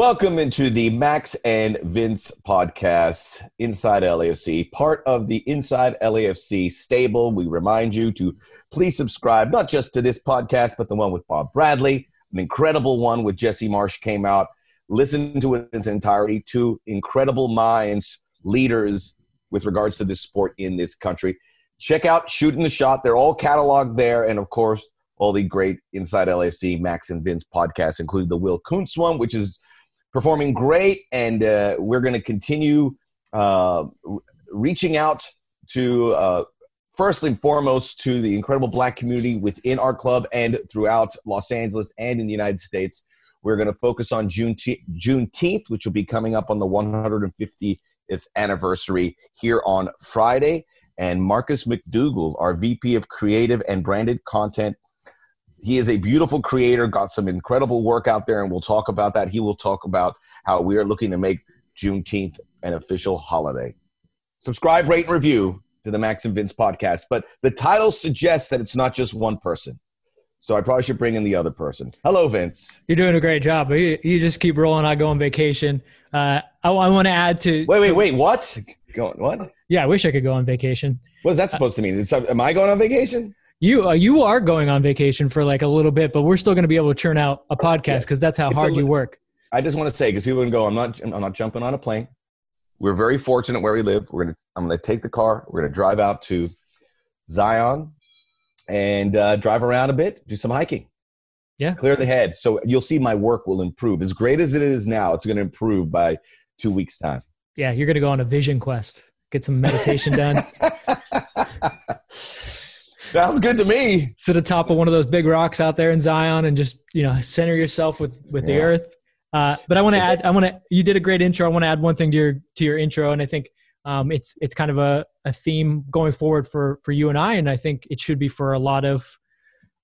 Welcome into the Max and Vince podcast, Inside LAFC, part of the Inside LAFC stable. We remind you to please subscribe, not just to this podcast, but the one with Bob Bradley, an incredible one with Jesse Marsch came out. Listen to it in its entirety. Two incredible minds, leaders with regards to this sport in this country. Check out Shooting the Shot. They're all cataloged there. And of course, all the great Inside LAFC, Max and Vince podcasts, including the Will Kuntz one, which is performing great, and uh, we're going to continue uh, reaching out to uh, first and foremost to the incredible black community within our club and throughout Los Angeles and in the United States. We're going to focus on Juneteenth, Juneteenth, which will be coming up on the 150th anniversary here on Friday. And Marcus McDougall, our VP of Creative and Branded Content, he is a beautiful creator, got some incredible work out there, and we'll talk about that. He will talk about how we are looking to make Juneteenth an official holiday. Subscribe, rate, and review to the Max and Vince podcast. But the title suggests that it's not just one person. So I probably should bring in the other person. Hello, Vince. You're doing a great job. You, you just keep rolling. I go on vacation. Uh, I, I want to add to. Wait, wait, wait. What? Going what? Yeah, I wish I could go on vacation. What is that supposed to mean? Am I going on vacation? You uh, you are going on vacation for like a little bit, but we're still going to be able to churn out a podcast because that's how it's hard li- you work. I just want to say because people can go, I'm not I'm not jumping on a plane. We're very fortunate where we live. We're gonna I'm gonna take the car. We're gonna drive out to Zion and uh, drive around a bit, do some hiking. Yeah, clear the head. So you'll see my work will improve. As great as it is now, it's going to improve by two weeks time. Yeah, you're going to go on a vision quest, get some meditation done. Sounds good to me. Sit atop of one of those big rocks out there in Zion and just you know center yourself with with yeah. the earth. Uh, but I want to add. I want to. You did a great intro. I want to add one thing to your to your intro, and I think um, it's it's kind of a, a theme going forward for for you and I, and I think it should be for a lot of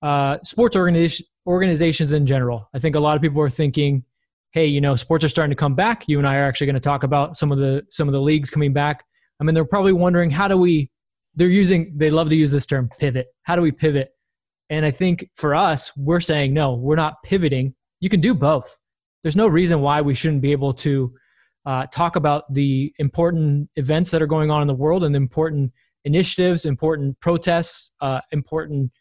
uh, sports organiz- organizations in general. I think a lot of people are thinking, hey, you know, sports are starting to come back. You and I are actually going to talk about some of the some of the leagues coming back. I mean, they're probably wondering how do we they're using they love to use this term pivot. How do we pivot? And i think for us we're saying no we're not pivoting. You can do both. There's no reason why we shouldn't be able to uh, talk about the important events that are going on in the world and the important initiatives important protests uh, important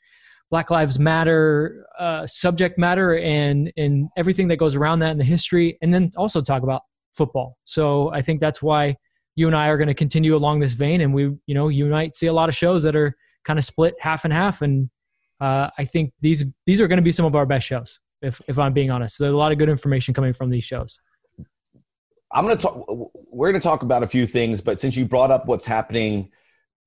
black lives matter uh, subject matter and and everything that goes around that in the history. And then also talk about football. So i think that's why you and I are going to continue along this vein, and we, you know, you might see a lot of shows that are kind of split half and half, and uh, I think these these are going to be some of our best shows, if if I'm being honest. So there's a lot of good information coming from these shows. I'm going to talk. We're going to talk about a few things, but since you brought up what's happening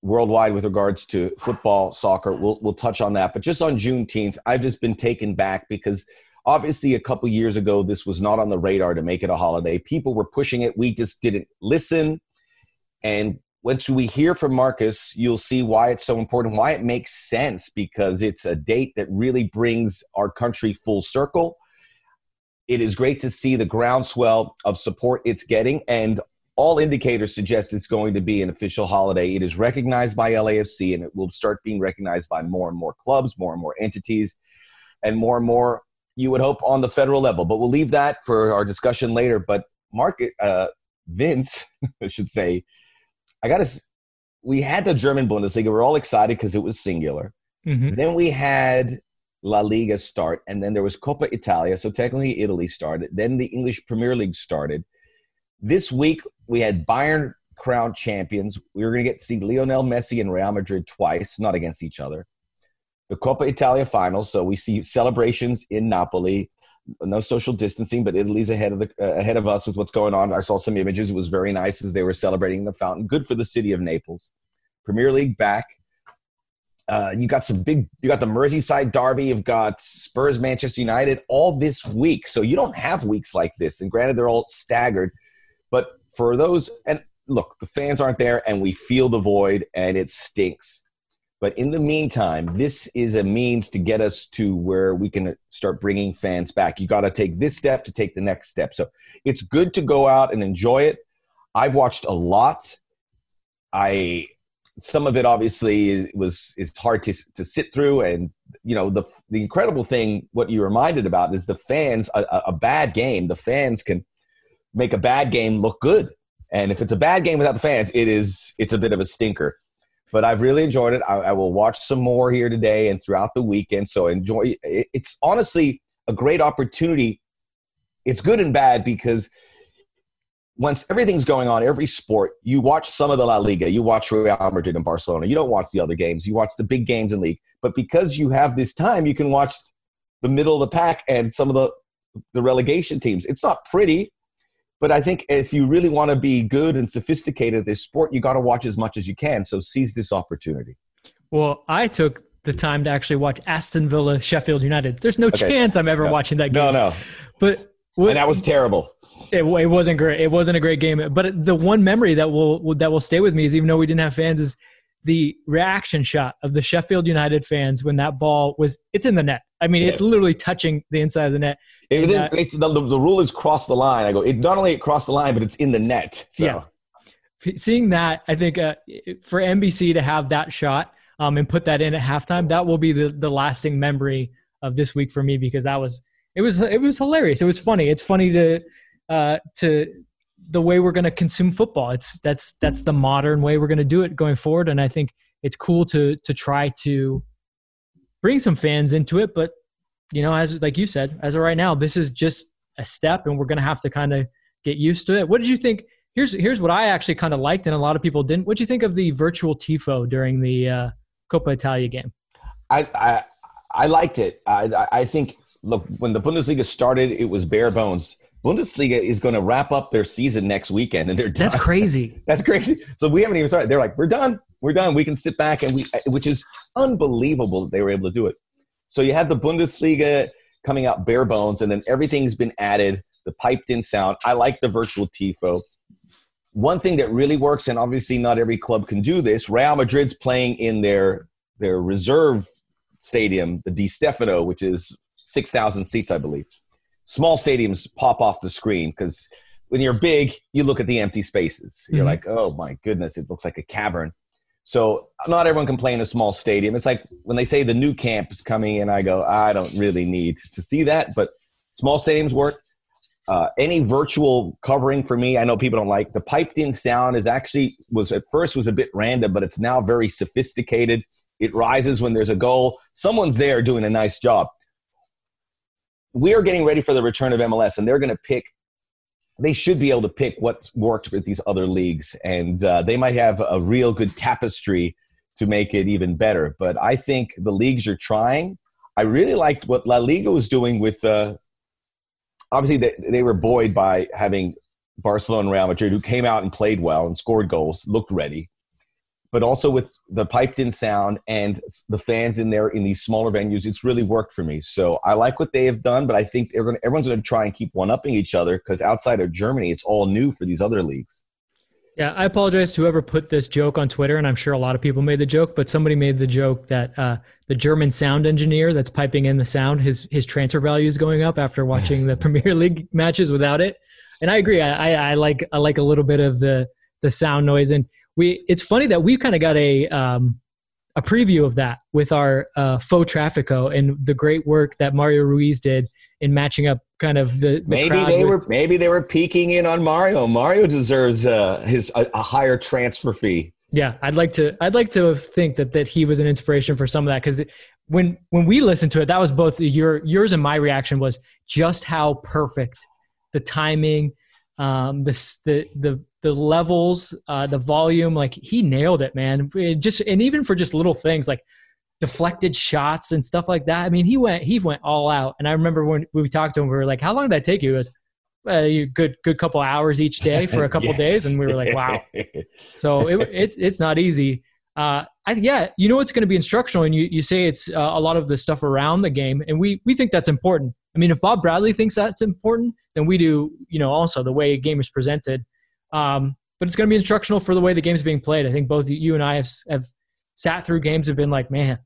worldwide with regards to football, soccer, we'll we'll touch on that. But just on Juneteenth, I've just been taken back because obviously a couple years ago this was not on the radar to make it a holiday. People were pushing it. We just didn't listen. And once we hear from Marcus, you'll see why it's so important, why it makes sense, because it's a date that really brings our country full circle. It is great to see the groundswell of support it's getting, and all indicators suggest it's going to be an official holiday. It is recognized by LAFC, and it will start being recognized by more and more clubs, more and more entities, and more and more, you would hope, on the federal level. But we'll leave that for our discussion later. But Mark, uh, Vince, I should say, I got to. We had the German Bundesliga. We are all excited because it was singular. Mm-hmm. Then we had La Liga start, and then there was Coppa Italia. So technically, Italy started. Then the English Premier League started. This week we had Bayern crowned champions. We were going to get to see Lionel Messi and Real Madrid twice, not against each other. The Coppa Italia final, so we see celebrations in Napoli no social distancing, but Italy's ahead of the uh, ahead of us with what's going on. I saw some images; it was very nice as they were celebrating the fountain. Good for the city of Naples. Premier League back. Uh, you got some big. You got the Merseyside derby. You've got Spurs, Manchester United, all this week. So you don't have weeks like this. And granted, they're all staggered, but for those and look, the fans aren't there, and we feel the void, and it stinks. But in the meantime, this is a means to get us to where we can start bringing fans back. You got to take this step to take the next step. So it's good to go out and enjoy it. I've watched a lot. I some of it obviously was is hard to to sit through, and you know the the incredible thing what you reminded about is the fans. A, a bad game, the fans can make a bad game look good. And if it's a bad game without the fans, it is it's a bit of a stinker. But I've really enjoyed it. I, I will watch some more here today and throughout the weekend. So enjoy. It's honestly a great opportunity. It's good and bad because once everything's going on, every sport, you watch some of the La Liga, you watch Real Madrid and Barcelona. You don't watch the other games. You watch the big games in league. But because you have this time, you can watch the middle of the pack and some of the the relegation teams. It's not pretty, but I think if you really want to be good and sophisticated at this sport, you got to watch as much as you can. So seize this opportunity. Well, I took the time to actually watch Aston Villa Sheffield United. There's no okay. chance I'm ever no. watching that game. No, no. But and that was terrible. It, it, wasn't great. It wasn't a great game. But the one memory that will that will stay with me is even though we didn't have fans is the reaction shot of the Sheffield United fans when that ball was it's in the net. I mean, yes. it's literally touching the inside of the net. It, and, uh, the, the, rule is cross the line. I go, it not only it crossed the line, but it's in the net. So. Yeah. Seeing that, I think uh, for NBC to have that shot um, and put that in at halftime, that will be the, the lasting memory of this week for me because that was it was it was hilarious. It was funny. It's funny to uh, to the way we're going to consume football. It's that's that's the modern way we're going to do it going forward, and I think it's cool to to try to bring some fans into it. But you know, as like you said, as of right now, this is just a step, and we're going to have to kind of get used to it. What did you think? Here's here's what I actually kind of liked, and a lot of people didn't. What do you think of the virtual tifo during the uh, Coppa Italia game? I I, I liked it. I I think look, when the Bundesliga started, it was bare bones. Bundesliga is going to wrap up their season next weekend, and they're done. That's crazy. That's crazy. So we haven't even started. They're like, we're done. We're done. We can sit back and we, which is unbelievable that they were able to do it. So you have the Bundesliga coming out bare bones, and then everything's been added. The piped in sound. I like the virtual tifo. One thing that really works, and obviously not every club can do this. Real Madrid's playing in their their reserve stadium, the Di Stefano, which is 6,000 seats, I believe. Small stadiums pop off the screen because when you're big, you look at the empty spaces. You're mm-hmm. like, oh my goodness, it looks like a cavern. So not everyone can play in a small stadium. It's like when they say the Nou Camp is coming in, I go, I don't really need to see that, but small stadiums work. Uh, any virtual covering for me, I know people don't like. The piped in sound is actually was at first was a bit random, but it's now very sophisticated. It rises when there's a goal. Someone's there doing a nice job we are getting ready for the return of MLS, and they're going to pick. They should be able to pick what's worked with these other leagues, and uh, they might have a real good tapestry to make it even better. But I think the leagues are trying. I really liked what La Liga was doing with. Uh, obviously, they, they were buoyed by having Barcelona and Real Madrid, who came out and played well and scored goals, looked ready but also with the piped in sound and the fans in there in these smaller venues, it's really worked for me. So I like what they have done, but I think gonna, everyone's going to try and keep one upping each other because outside of Germany, it's all new for these other leagues. Yeah, I apologize to whoever put this joke on Twitter, and I'm sure a lot of people made the joke, but somebody made the joke that uh, the German sound engineer that's piping in the sound, his his transfer value is going up after watching the Premier League matches without it. And I agree. I, I, I like I like a little bit of the the sound noise and we it's funny that we kind of got a um, a preview of that with our uh, faux traffico and the great work that Mario Ruiz did in matching up kind of the, the maybe they with, were maybe they were peeking in on Mario. Mario deserves uh, his a, a, higher transfer fee. Yeah, I'd like to I'd like to think that that he was an inspiration for some of that because when when we listened to it, that was both your yours and my reaction was just how perfect the timing, um, the the the the levels, uh, the volume, like he nailed it, man. It just and even for just little things like deflected shots and stuff like that. I mean, he went he went all out. And I remember when we talked to him, we were like, "How long did that take you?" He goes, "A good good couple hours each day for a couple days," and we were like, "Wow." so it, it it's not easy. Uh, I yeah, you know it's going to be instructional, and you you say it's uh, a lot of the stuff around the game, and we we think that's important. I mean, if Bob Bradley thinks that's important, then we do. You know, also the way a game is presented. Um, but it's going to be instructional for the way the game's being played. I think both you and I have, have sat through games have been like, man,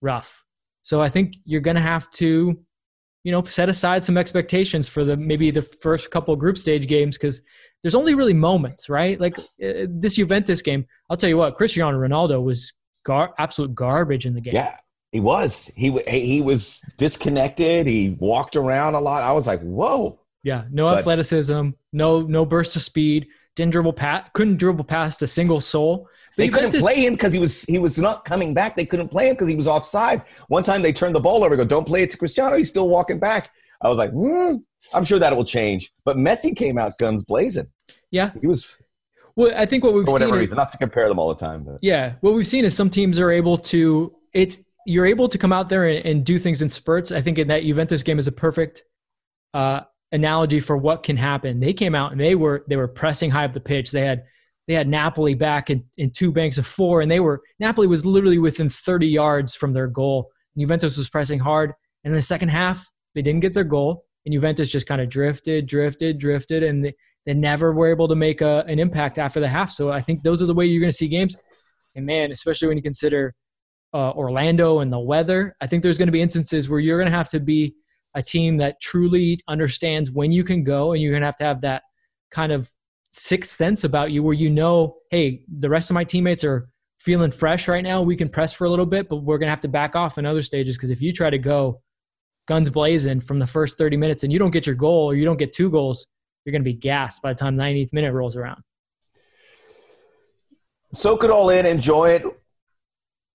rough. So I think you're going to have to, you know, set aside some expectations for the maybe the first couple group stage games because there's only really moments, right? Like uh, this Juventus game, I'll tell you what, Cristiano Ronaldo was gar- absolute garbage in the game. Yeah, he was. He he was disconnected. He walked around a lot. I was like, whoa. Yeah, no but, athleticism, no no burst of speed. Didn't dribble past, couldn't dribble past a single soul. They couldn't play him because he was he was not coming back. They couldn't play him because he was offside. One time they turned the ball over. Go, don't play it to Cristiano. He's still walking back. I was like, hmm, I'm sure that will change. But Messi came out guns blazing. Yeah, he was. Well, I think what we've for whatever seen reason, is, not to compare them all the time, but yeah, what we've seen is some teams are able to. It's you're able to come out there and, and do things in spurts. I think in that Juventus game is a perfect uh, analogy for what can happen. They came out and they were they were pressing high up the pitch. They had they had Napoli back in, in two banks of four, and they were Napoli was literally within 30 yards from their goal. Juventus was pressing hard, and in the second half they didn't get their goal, and Juventus just kind of drifted, drifted, drifted, and they, they never were able to make a, an impact after the half. So I think those are the way you're going to see games. And man, especially when you consider uh, Orlando and the weather, I think there's going to be instances where you're going to have to be a team that truly understands when you can go, and you're going to have to have that kind of sixth sense about you where you know, hey, the rest of my teammates are feeling fresh right now. We can press for a little bit, but we're going to have to back off in other stages because if you try to go guns blazing from the first 30 minutes and you don't get your goal or you don't get two goals, you're going to be gassed by the time 90th minute rolls around. Soak it all in, enjoy it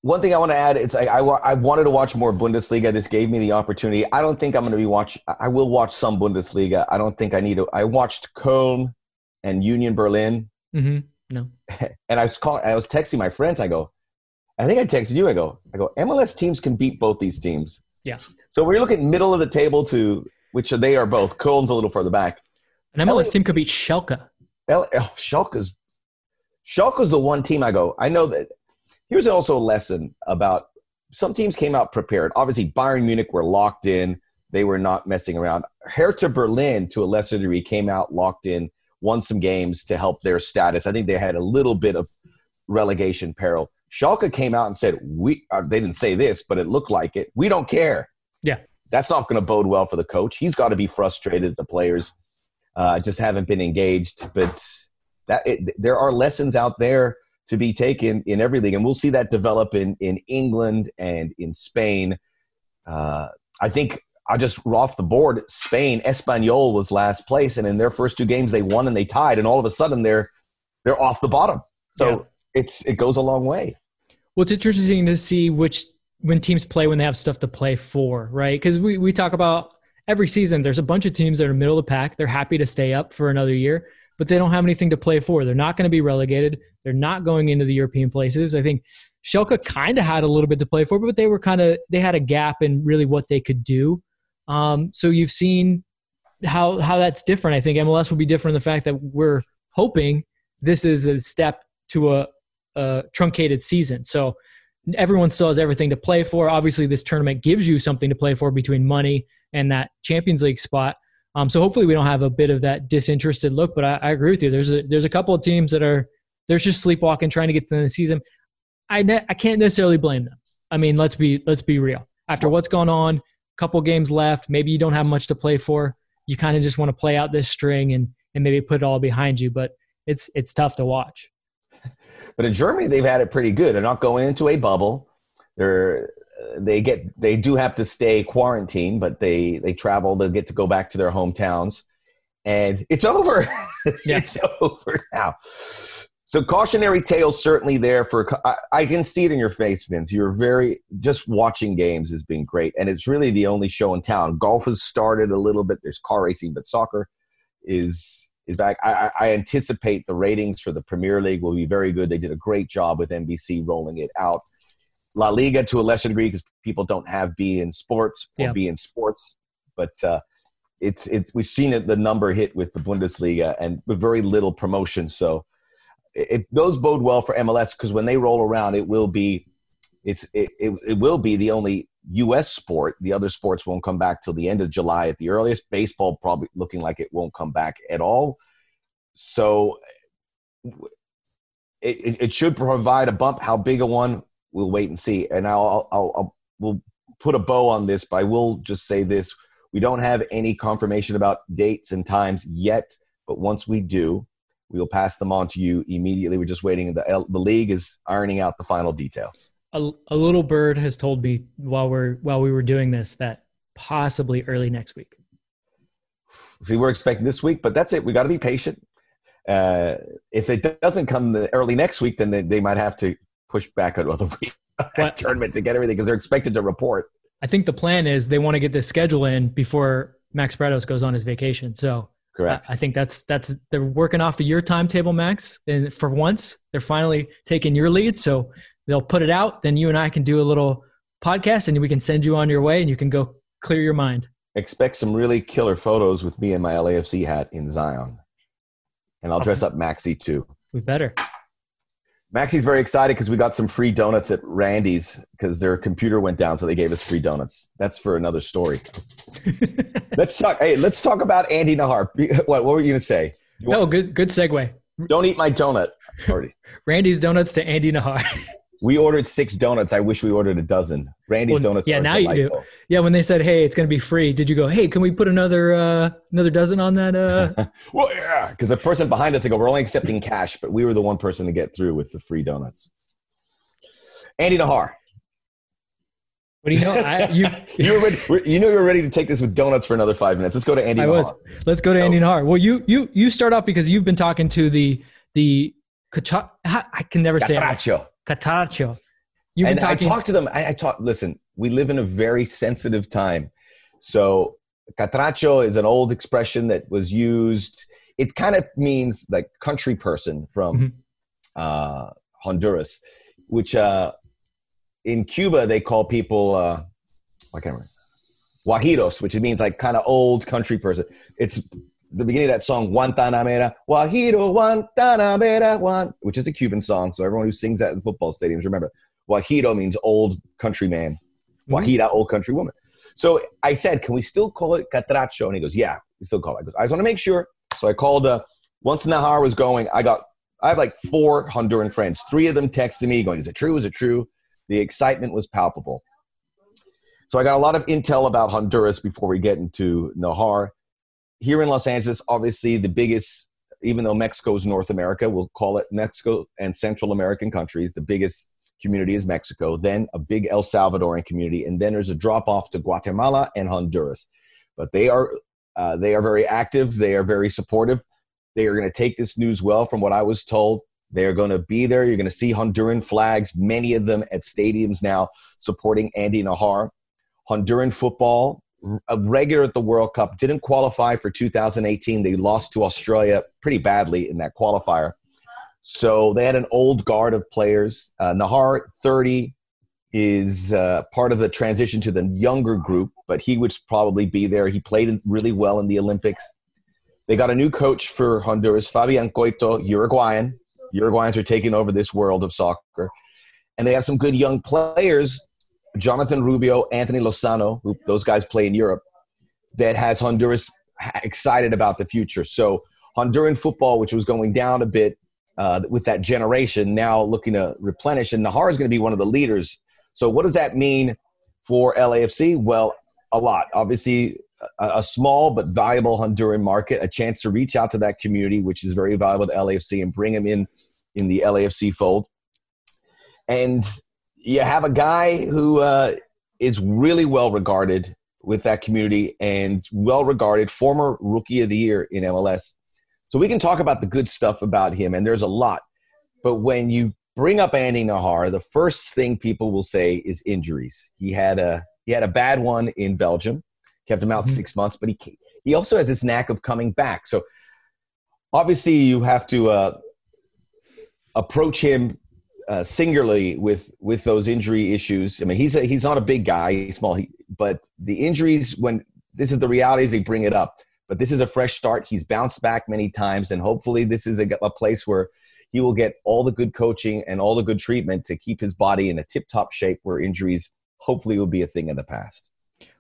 one thing I want to add is I, I, I, wanted to watch more Bundesliga. This gave me the opportunity. I don't think I'm going to be watch. I will watch some Bundesliga. I don't think I need to. I watched Köln and Union Berlin. Mm-hmm. No. And I was calling. I was texting my friends. I go. I think I texted you. I go. I go. MLS teams can beat both these teams. Yeah. So we're looking middle of the table to which they are both. Köln's a little further back. An MLS team could beat Schalke. L, oh, Schalke's Schalke's the one team I go. I know that Here's also a lesson about some teams came out prepared. Obviously, Bayern Munich were locked in. They were not messing around. Hertha Berlin, to a lesser degree, came out locked in, won some games to help their status. I think they had a little bit of relegation peril. Schalke came out and said, "We." Uh, they didn't say this, but it looked like it. We don't care. Yeah, that's not going to bode well for the coach. He's got to be frustrated. The players uh, just haven't been engaged. But that it, there are lessons out there to be taken in every league. And we'll see that develop in, in England and in Spain. Uh, I think I just off the board, Spain, Espanyol was last place. And in their first two games, they won and they tied. And all of a sudden, they're, they're off the bottom. So yeah. it's, it goes a long way. Well, it's interesting to see which when teams play when they have stuff to play for, right? Because we, we talk about every season, there's a bunch of teams that are in the middle of the pack. They're happy to stay up for another year but they don't have anything to play for. They're not going to be relegated. They're not going into the European places. I think Schalke kind of had a little bit to play for, but they were kind of they had a gap in really what they could do. Um, so you've seen how how that's different. I think MLS will be different in the fact that we're hoping this is a step to a, a truncated season. So everyone still has everything to play for. Obviously, this tournament gives you something to play for between money and that Champions League spot. Um, so hopefully we don't have a bit of that disinterested look. But I, I, agree with you. There's a there's a couple of teams that are they're just sleepwalking, trying to get to the season. I ne- I can't necessarily blame them. I mean, let's be let's be real. After what's gone on, a couple games left, maybe you don't have much to play for. You kind of just want to play out this string and and maybe put it all behind you. But it's it's tough to watch. But in Germany, they've had it pretty good. They're not going into a bubble. They're they get they do have to stay quarantined, but they they travel. They get to go back to their hometowns, and it's over. Yeah. it's over now. So cautionary tale certainly there for. I, I, can see it in your face, Vince. You're very just watching games has been great, and it's really the only show in town. Golf has started a little bit. There's car racing, but soccer is is back. I, I anticipate the ratings for the Premier League will be very good. They did a great job with NBC rolling it out. La Liga to a lesser degree because people don't have beIN Sports or yeah. beIN Sports, but uh, it's it's we've seen it the number hit with the Bundesliga and with very little promotion. So it, it those bode well for MLS because when they roll around, it will be it's it, it, it will be the only U.S. sport. The other sports won't come back till the end of July at the earliest. Baseball probably looking like it won't come back at all. So it, it, should provide a bump. How big a one? We'll wait and see. And I'll, I'll, I'll we'll put a bow on this, but I will just say this: we don't have any confirmation about dates and times yet, but once we do, we will pass them on to you immediately. We're just waiting. The the league is ironing out the final details. A, a little bird has told me while we're while we were doing this that possibly early next week. See, we're expecting this week, but that's it. We got to be patient. Uh, if it doesn't come the early next week, then they, they might have to push back another week tournament to get everything because they're expected to report. I think the plan is they want to get this schedule in before Max Bretos goes on his vacation. So correct. I, I think that's that's they're working off of your timetable, Max. And for once, they're finally taking your lead. So they'll put it out. Then you and I can do a little podcast, and we can send you on your way, and you can go clear your mind. Expect some really killer photos with me and my LAFC hat in Zion, and I'll dress up Maxi too. We better. Maxi's very excited because we got some free donuts at Randy's because their computer went down, so they gave us free donuts. That's for another story. let's talk. Hey, let's talk about Andy Najar. What, what were you going to say? You no, good good segue. Don't eat my donut. Randy's donuts to Andy Najar. We ordered six donuts. I wish we ordered a dozen. Randy's well, donuts. Yeah, now delightful. you do. Yeah, when they said, "Hey, it's going to be free," did you go, "Hey, can we put another uh, another dozen on that?" Uh? well, yeah, because the person behind us, they go, "We're only accepting cash," but we were the one person to get through with the free donuts. Andy Najar. What do you know? I, you you were ready, you knew you were ready to take this with donuts for another five minutes. Let's go to Andy. I Najar. was. Let's go to Andy Najar. Well, you you you start off because you've been talking to the the I can never say Catraccio. It. Catraccio. You've and talking- I talked to them. I, I talk. Listen, we live in a very sensitive time. So catracho is an old expression that was used. It kind of means like country person from mm-hmm. uh, Honduras, which uh, in Cuba they call people. Uh, I can't remember. Guajiros, which means like kind of old country person. It's the beginning of that song, Guantanamera, Guajiro, Guantanamera, Juan, which is a Cuban song. So everyone who sings that in football stadiums, remember, Guajiro means old country man. Mm-hmm. Old country woman. So I said, can we still call it catracho? And he goes, yeah, we still call it. I, goes, I just want to make sure. So I called, uh, once Najar was going, I got, I have like four Honduran friends. Three of them texted me going, is it true? Is it true? The excitement was palpable. So I got a lot of intel about Honduras before we get into Najar. Here in Los Angeles, obviously the biggest, even though Mexico is North America, we'll call it Mexico and Central American countries, the biggest community is Mexico, then a big El Salvadoran community, and then there's a drop off to Guatemala and Honduras. But they are uh, they are very active. They are very supportive. They are going to take this news well, from what I was told. They are going to be there. You're going to see Honduran flags, many of them at stadiums now, supporting Andy Najar. Honduran football, a regular at the World Cup, didn't qualify for 2018. They lost to Australia pretty badly in that qualifier. So they had an old guard of players. Uh, Najar, 30, is uh, part of the transition to the younger group, but he would probably be there. He played really well in the Olympics. They got a new coach for Honduras, Fabian Coito, Uruguayan. Uruguayans are taking over this world of soccer. And they have some good young players, Jonathan Rubio, Anthony Lozano, who those guys play in Europe, that has Honduras excited about the future. So Honduran football, which was going down a bit, uh, with that generation now looking to replenish. And Najar is going to be one of the leaders. So, what does that mean for LAFC? Well, a lot. Obviously, a, a, small but valuable Honduran market, a chance to reach out to that community, which is very valuable to LAFC, and bring them in in the LAFC fold. And you have a guy who uh, is really well regarded with that community and well regarded, former rookie of the year in MLS, so we can talk about the good stuff about him, and there's a lot. But when you bring up Andy Najar, the first thing people will say is injuries. He had a he had a bad one in Belgium, kept him out mm-hmm. six months, but he he also has this knack of coming back. So obviously, you have to uh, approach him uh, singularly with with those injury issues. I mean, he's a, he's not a big guy, he's small, he, but the injuries when this is the realities they bring it up but this is a fresh start. He's bounced back many times, and hopefully, this is a, a place where he will get all the good coaching and all the good treatment to keep his body in a tip top shape where injuries hopefully will be a thing in the past.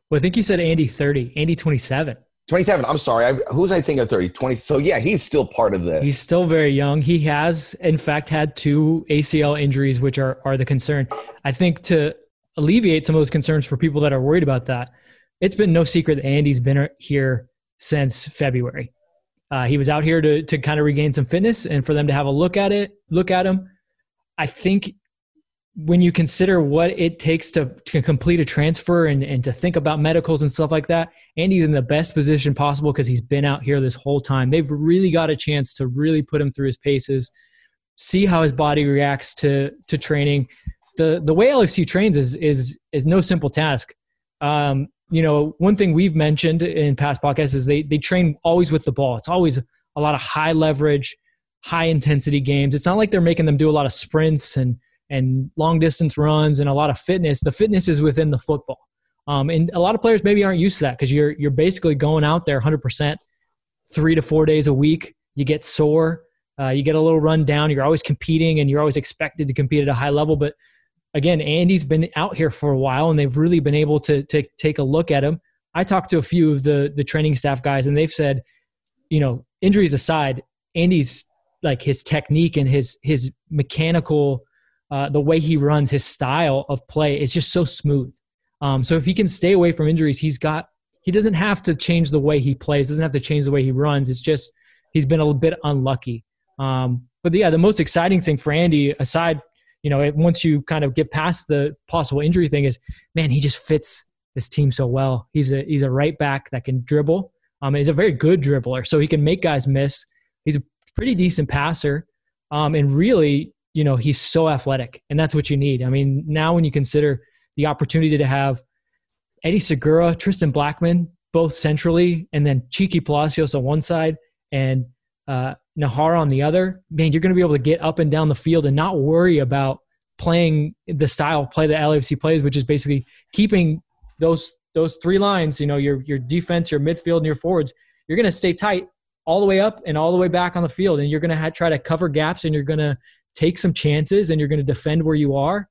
Well, I think you said Andy 30, Andy 27. 27. I'm sorry. I, who's I think of 30? 20. So, yeah, he's still part of the. He's still very young. He has, in fact, had two ACL injuries, which are, are the concern. I think to alleviate some of those concerns for people that are worried about that, it's been no secret that Andy's been here since February. Uh, he was out here to to kind of regain some fitness and for them to have a look at it, look at him. I think when you consider what it takes to, to complete a transfer and, and to think about medicals and stuff like that, Andy's in the best position possible because he's been out here this whole time. They've really got a chance to really put him through his paces, see how his body reacts to to training. The the way LFC trains is is is no simple task. Um, you know, one thing we've mentioned in past podcasts is they they train always with the ball. It's always a lot of high leverage, high intensity games. It's not like they're making them do a lot of sprints and and long distance runs and a lot of fitness. The fitness is within the football. Um, and a lot of players maybe aren't used to that because you're you're basically going out there 100% three to four days a week. You get sore, uh, you get a little run down. You're always competing and you're always expected to compete at a high level. But again, Andy's been out here for a while and they've really been able to, to take a look at him. I talked to a few of the the training staff guys and they've said, you know, injuries aside, Andy's like his technique and his his mechanical uh, the way he runs, his style of play is just so smooth. Um, so if he can stay away from injuries, he's got he doesn't have to change the way he plays, doesn't have to change the way he runs. It's just he's been a little bit unlucky. Um, but yeah, the most exciting thing for Andy, aside, you know, once you kind of get past the possible injury thing, is man, he just fits this team so well. He's a he's a right back that can dribble. Um, he's a very good dribbler, so he can make guys miss. He's a pretty decent passer, um, and really, you know, he's so athletic, and that's what you need. I mean, now when you consider the opportunity to have Eddie Segura, Tristan Blackmon, both centrally, and then Cheeky Palacios on one side and uh, Najar on the other, man, you're going to be able to get up and down the field and not worry about playing the style of play that LAFC plays, which is basically keeping those those three lines. You know, your your defense, your midfield, and your forwards. You're going to stay tight all the way up and all the way back on the field, and you're going to try to cover gaps, and you're going to take some chances and you're going to defend where you are.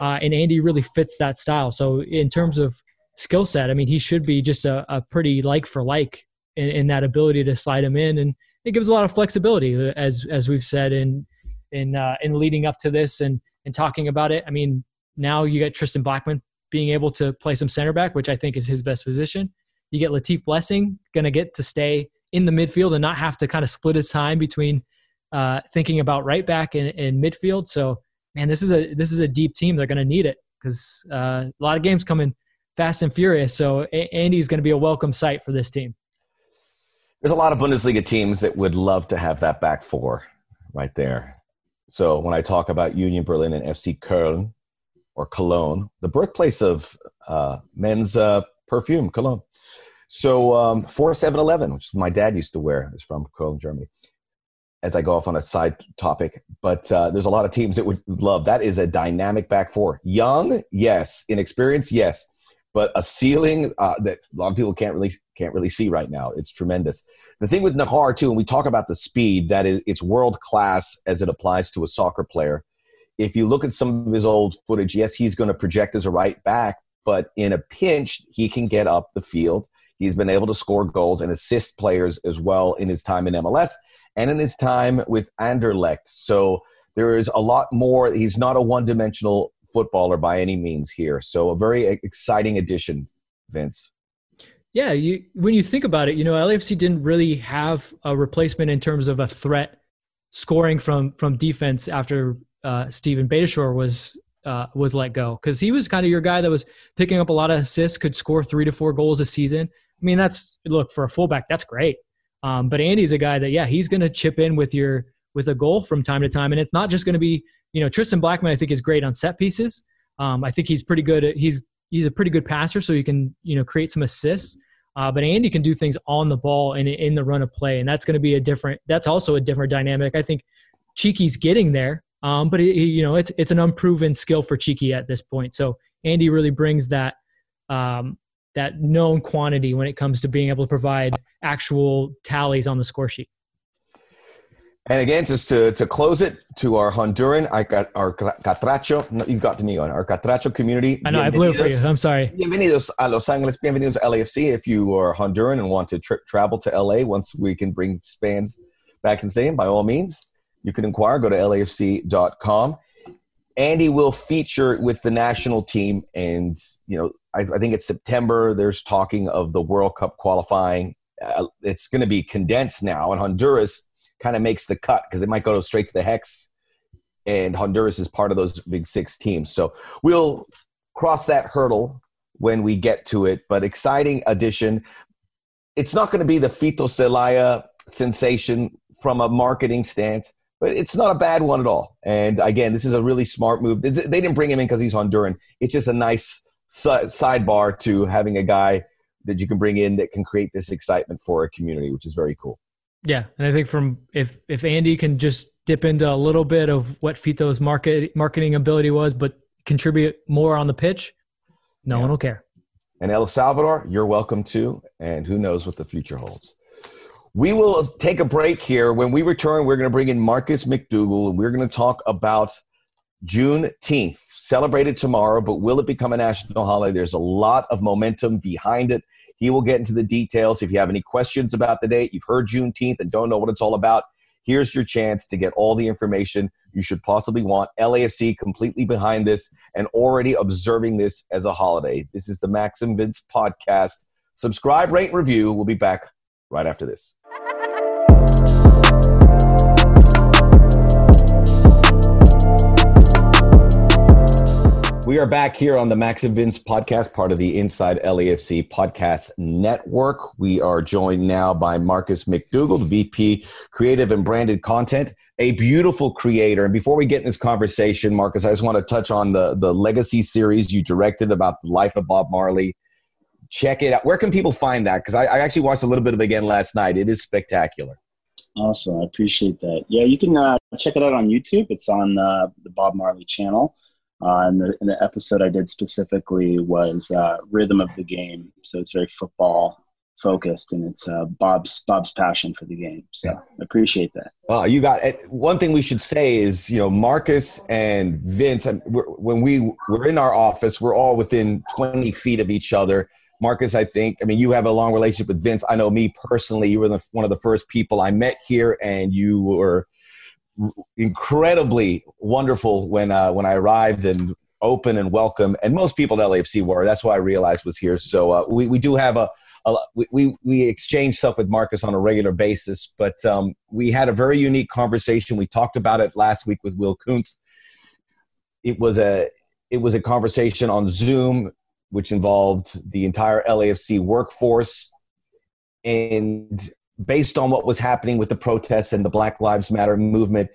Uh, and Andy really fits that style. So in terms of skill set, I mean, he should be just a, a pretty like for like in, in, that ability to slide him in, and it gives a lot of flexibility, uh, as as we've said in in uh, in leading up to this and and talking about it. I mean, now you get Tristan Blackmon being able to play some center back, which I think is his best position. You get Latif Blessing going to get to stay in the midfield and not have to kind of split his time between uh, thinking about right back and, midfield. So, man, this is a this is a deep team. They're going to need it because uh, a lot of games coming fast and furious. So, a- Andy's going to be a welcome sight for this team. There's a lot of Bundesliga teams that would love to have that back four right there. So, when I talk about Union Berlin and FC Köln or Cologne, the birthplace of uh, men's uh, perfume, Cologne. So, um, 4711, which my dad used to wear, is from Cologne, Germany as I go off on a side topic, but uh, there's a lot of teams that would love that. Is a dynamic back four, young, yes, inexperienced, yes, but a ceiling uh, that a lot of people can't really can't really see right now. It's tremendous. The thing with Najar too, and we talk about the speed that is it's world class as it applies to a soccer player. If you look at some of his old footage, yes, he's going to project as a right back, but in a pinch, he can get up the field. He's been able to score goals and assist players as well in his time in MLS and in his time with Anderlecht. So there is a lot more. He's not a one dimensional footballer by any means here. So a very exciting addition, Vince. Yeah, you, when you think about it, you know, LAFC didn't really have a replacement in terms of a threat scoring from from defense after uh, Steven Beitashour was uh, was let go because he was kind of your guy that was picking up a lot of assists, could score three to four goals a season. I mean, that's look for a fullback, that's great. Um, but Andy's a guy that, yeah, he's going to chip in with your with a goal from time to time, and it's not just going to be, you know, Tristan Blackmon. I think is great on set pieces. Um, I think he's pretty good. At, he's he's a pretty good passer, so he can you know create some assists. Uh, but Andy can do things on the ball and in the run of play, and that's going to be a different. That's also a different dynamic. I think Cheeky's getting there, um, but he, you know it's it's an unproven skill for Cheeky at this point. So Andy really brings that um, that known quantity when it comes to being able to provide actual tallies on the score sheet. And again, just to, to close it to our Honduran, I got our Catracho, you got to me on our Catracho community. I know, I blew it for you. I'm sorry. Bienvenidos a Los Angeles, bienvenidos a LAFC. If you are Honduran and want to travel to LA once we can bring fans back in stadium, by all means, you can inquire. Go to LAFC.com. Andy will feature with the national team, and you know, I, I think it's September. There's talking of the World Cup qualifying. Uh, it's going to be condensed now, and Honduras kind of makes the cut because it might go straight to the hex and Honduras is part of those big six teams. So we'll cross that hurdle when we get to it. But exciting addition. It's not going to be the Fito Celaya sensation from a marketing stance, but it's not a bad one at all. And again, this is a really smart move. They didn't bring him in because he's Honduran. It's just a nice sidebar to having a guy that you can bring in that can create this excitement for a community, which is very cool. Yeah, and I think from if if Andy can just dip into a little bit of what Fito's market marketing ability was, but contribute more on the pitch, no yeah. one will care. And El Salvador, you're welcome too. And who knows what the future holds. We will take a break here. When we return, we're going to bring in Marcus McDougall and we're going to talk about Juneteenth, celebrated tomorrow, but will it become a national holiday? There's a lot of momentum behind it. He will get into the details. If you have any questions about the date, you've heard Juneteenth and don't know what it's all about, here's your chance to get all the information you should possibly want. LAFC completely behind this and already observing this as a holiday. This is the Max and Vince podcast. Subscribe, rate, and review. We'll be back right after this. We are back here on the Max and Vince podcast, part of the Inside LAFC podcast network. We are joined now by Marcus McDougall, VP Creative and Branded Content, a beautiful creator. And before we get in this conversation, Marcus, I just want to touch on the, the Legacy series you directed about the life of Bob Marley. Check it out. Where can people find that? Because I, I actually watched a little bit of it again last night. It is spectacular. Awesome. I appreciate that. Yeah, you can uh, check it out on YouTube. It's on uh, the Bob Marley channel. Uh, and, the, and the episode I did specifically was uh, rhythm of the game. So it's very football focused, and it's uh, Bob's Bob's passion for the game. So. I appreciate that. Well, you got one thing we should say is you know Marcus and Vince. When we were in our office, we're all within 20 feet of each other. Marcus, I think. I mean, you have a long relationship with Vince. I know me personally. You were the, one of the first people I met here, and you were incredibly wonderful when uh, when I arrived and open and welcome. And most people at LAFC were. That's why I realized was here. So uh, we we do have a, we we exchange stuff with Marcus on a regular basis. But um, we had a very unique conversation. We talked about it last week with Will Kuntz. It was a it was a conversation on Zoom, which involved the entire LAFC workforce. And based on what was happening with the protests and the Black Lives Matter movement,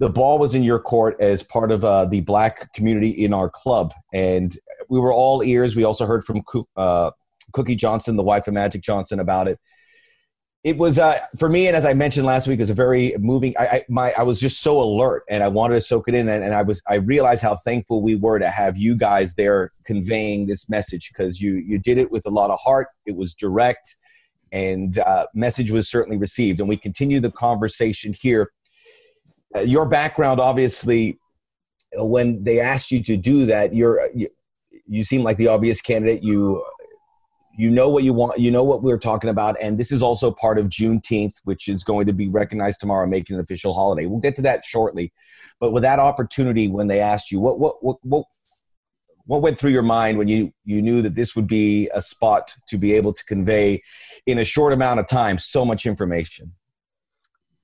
the ball was in your court as part of uh, the black community in our club. And we were all ears. We also heard from uh, Cookie Johnson, the wife of Magic Johnson, about it. It was uh, for me, and as I mentioned last week, it was a very moving. I, I, my, I was just so alert, and I wanted to soak it in, and, and I was. I realized how thankful we were to have you guys there conveying this message because you you did it with a lot of heart. It was direct and uh, message was certainly received. And we continue the conversation here. Uh, your background, obviously, when they asked you to do that, you're uh, you, you seem like the obvious candidate. You you know what you want. You know what we're talking about, and this is also part of Juneteenth, which is going to be recognized tomorrow, making an official holiday. We'll get to that shortly. But with that opportunity, when they asked you, what what what, what what went through your mind when you you knew that this would be a spot to be able to convey in a short amount of time so much information?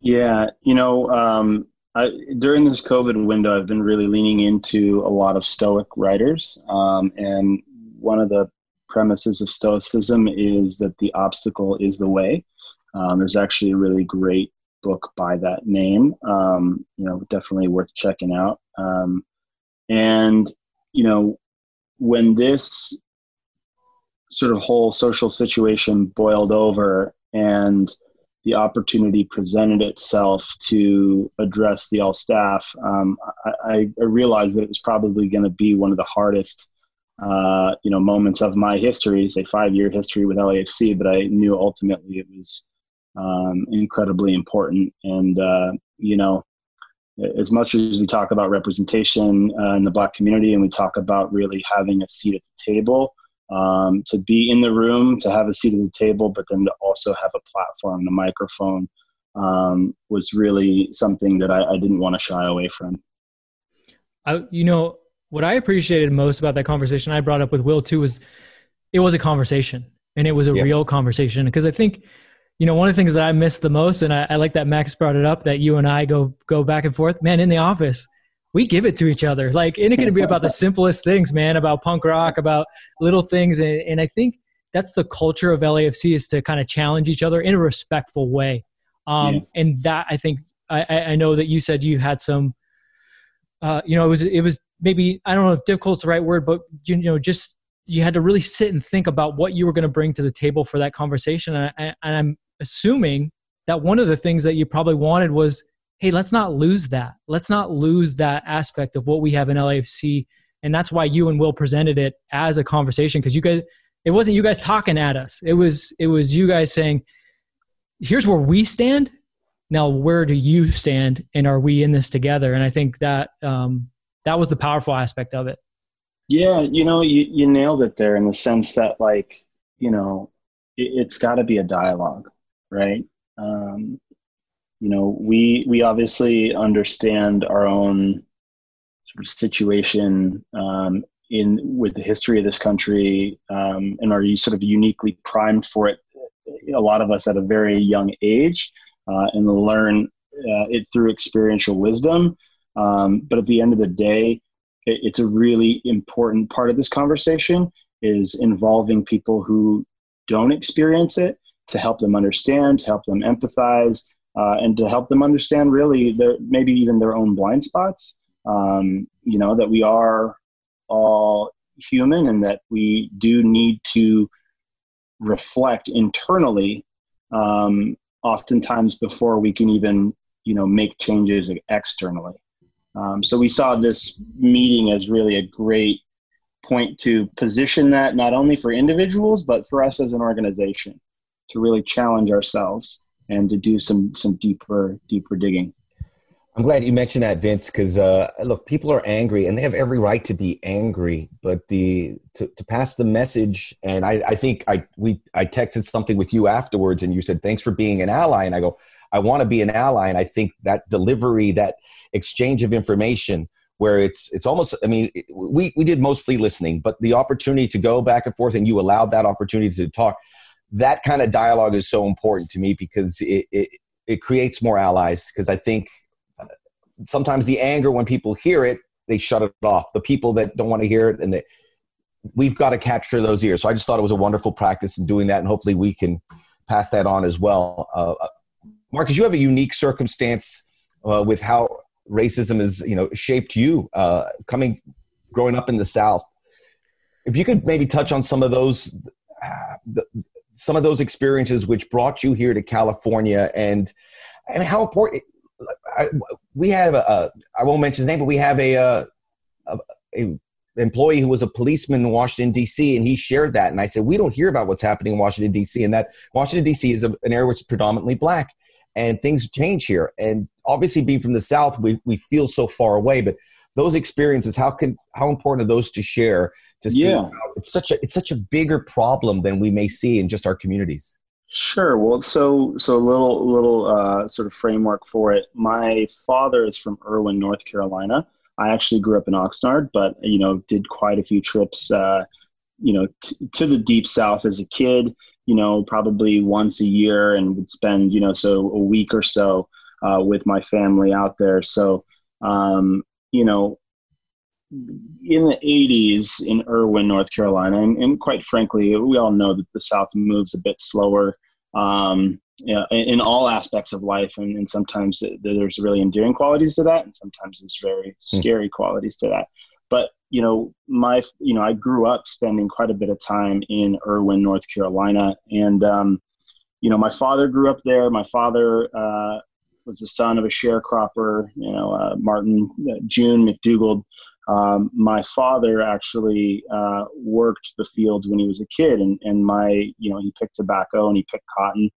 Yeah you know um, I, during this covid window i've been really leaning into a lot of stoic writers um, and one of the premises of stoicism is that the obstacle is the way. Um, there's actually a really great book by that name um, you know definitely worth checking out. Um, and you know when this sort of whole social situation boiled over and the opportunity presented itself to address the all staff, um, I, I, realized that it was probably going to be one of the hardest, uh, you know, moments of my history, say five year history with LAFC. But I knew ultimately it was um, incredibly important, and uh, you know, as much as we talk about representation uh, in the black community and we talk about really having a seat at the table um, to be in the room to have a seat at the table but then to also have a platform a microphone um, was really something that I, I didn't want to shy away from. I, you know what i appreciated most about that conversation i brought up with will too was it was a conversation and it was a real conversation because i think you know, one of the things that I miss the most, and I, I, like that Max brought it up, that you and I go go back and forth. Man, in the office, we give it to each other. Like, and it can be about the simplest things, man, about punk rock, about little things. And, and I think that's the culture of LAFC is to kind of challenge each other in a respectful way. Um, yeah. And that I think I, I know that you said you had some, uh, you know, it was it was maybe I don't know if difficult is the right word, but you know, just you had to really sit and think about what you were going to bring to the table for that conversation. And, I, and I'm assuming that one of the things that you probably wanted was hey, let's not lose that. Let's not lose that aspect of what we have in LAFC. And that's why you and Will presented it as a conversation because you guys, it wasn't you guys talking at us. It was it was you guys saying, here's where we stand. Now, where do you stand, and are we in this together? And I think that um, that was the powerful aspect of it. Yeah, you know, you you nailed it there in the sense that like you know, it, has got to be a dialogue, right? Um, you know, we we obviously understand our own sort of situation um, in with the history of this country um, and are you sort of uniquely primed for it. A lot of us at a very young age, uh, and learn uh, it through experiential wisdom. Um, but at the end of the day, it, it's a really important part of this conversation is involving people who don't experience it to help them understand, to help them empathize, uh, and to help them understand really their, maybe even their own blind spots. Um, you know, that we are all human and that we do need to reflect internally um, oftentimes before we can even you know make changes externally um, so we saw this meeting as really a great point to position that not only for individuals but for us as an organization to really challenge ourselves and to do some some deeper deeper digging. I'm glad you mentioned that, Vince, because uh, look, people are angry, and they have every right to be angry. But the to, to pass the message, and I, I think I we I texted something with you afterwards, and you said thanks for being an ally, and I go, I want to be an ally, and I think that delivery, that exchange of information, where it's it's almost I mean we we did mostly listening, but the opportunity to go back and forth, and you allowed that opportunity to talk that kind of dialogue is so important to me because it, it, it creates more allies. Because I think sometimes the anger, when people hear it, they shut it off. The people that don't want to hear it, and they, we've got to capture those ears. So I just thought it was a wonderful practice in doing that, and hopefully we can pass that on as well. Uh, Marcus, you have a unique circumstance uh, with how racism has, you know, shaped you uh, coming, growing up in the South. If you could maybe touch on some of those, uh, the, some of those experiences which brought you here to California and and how important I, we have a I won't mention his name, but we have a, uh, a, a employee who was a policeman in Washington D.C. and he shared that, and I said we don't hear about what's happening in Washington D.C. and that Washington D.C. is a, an area which is predominantly black, and things change here. And obviously, being from the South, we we feel so far away, but those experiences, how can how important are those to share to see yeah. it's such a it's such a bigger problem than we may see in just our communities? Sure. Well so so a little little uh, sort of framework for it. My father is from Erwin north carolina. I actually grew up in oxnard but you know did quite a few trips uh, you know t- to the deep south as a kid you know probably once a year and would spend you know so a week or so uh, with my family out there. So um, you know in the 80s in Erwin, North Carolina, and, and, quite frankly, we all know that the South moves a bit slower um, in, in, all aspects of life, and, and sometimes there's really endearing qualities to that, and sometimes there's very hmm. scary mm. qualities to that. But you know, my you know, I grew up spending quite a bit of time in Erwin, North Carolina, and um, you know, my father grew up there. My father uh, was the son of a sharecropper, you know, uh, Martin uh, June McDougald um, my father actually uh, worked the fields when he was a kid, and, and my, you know, he picked tobacco and he picked cotton.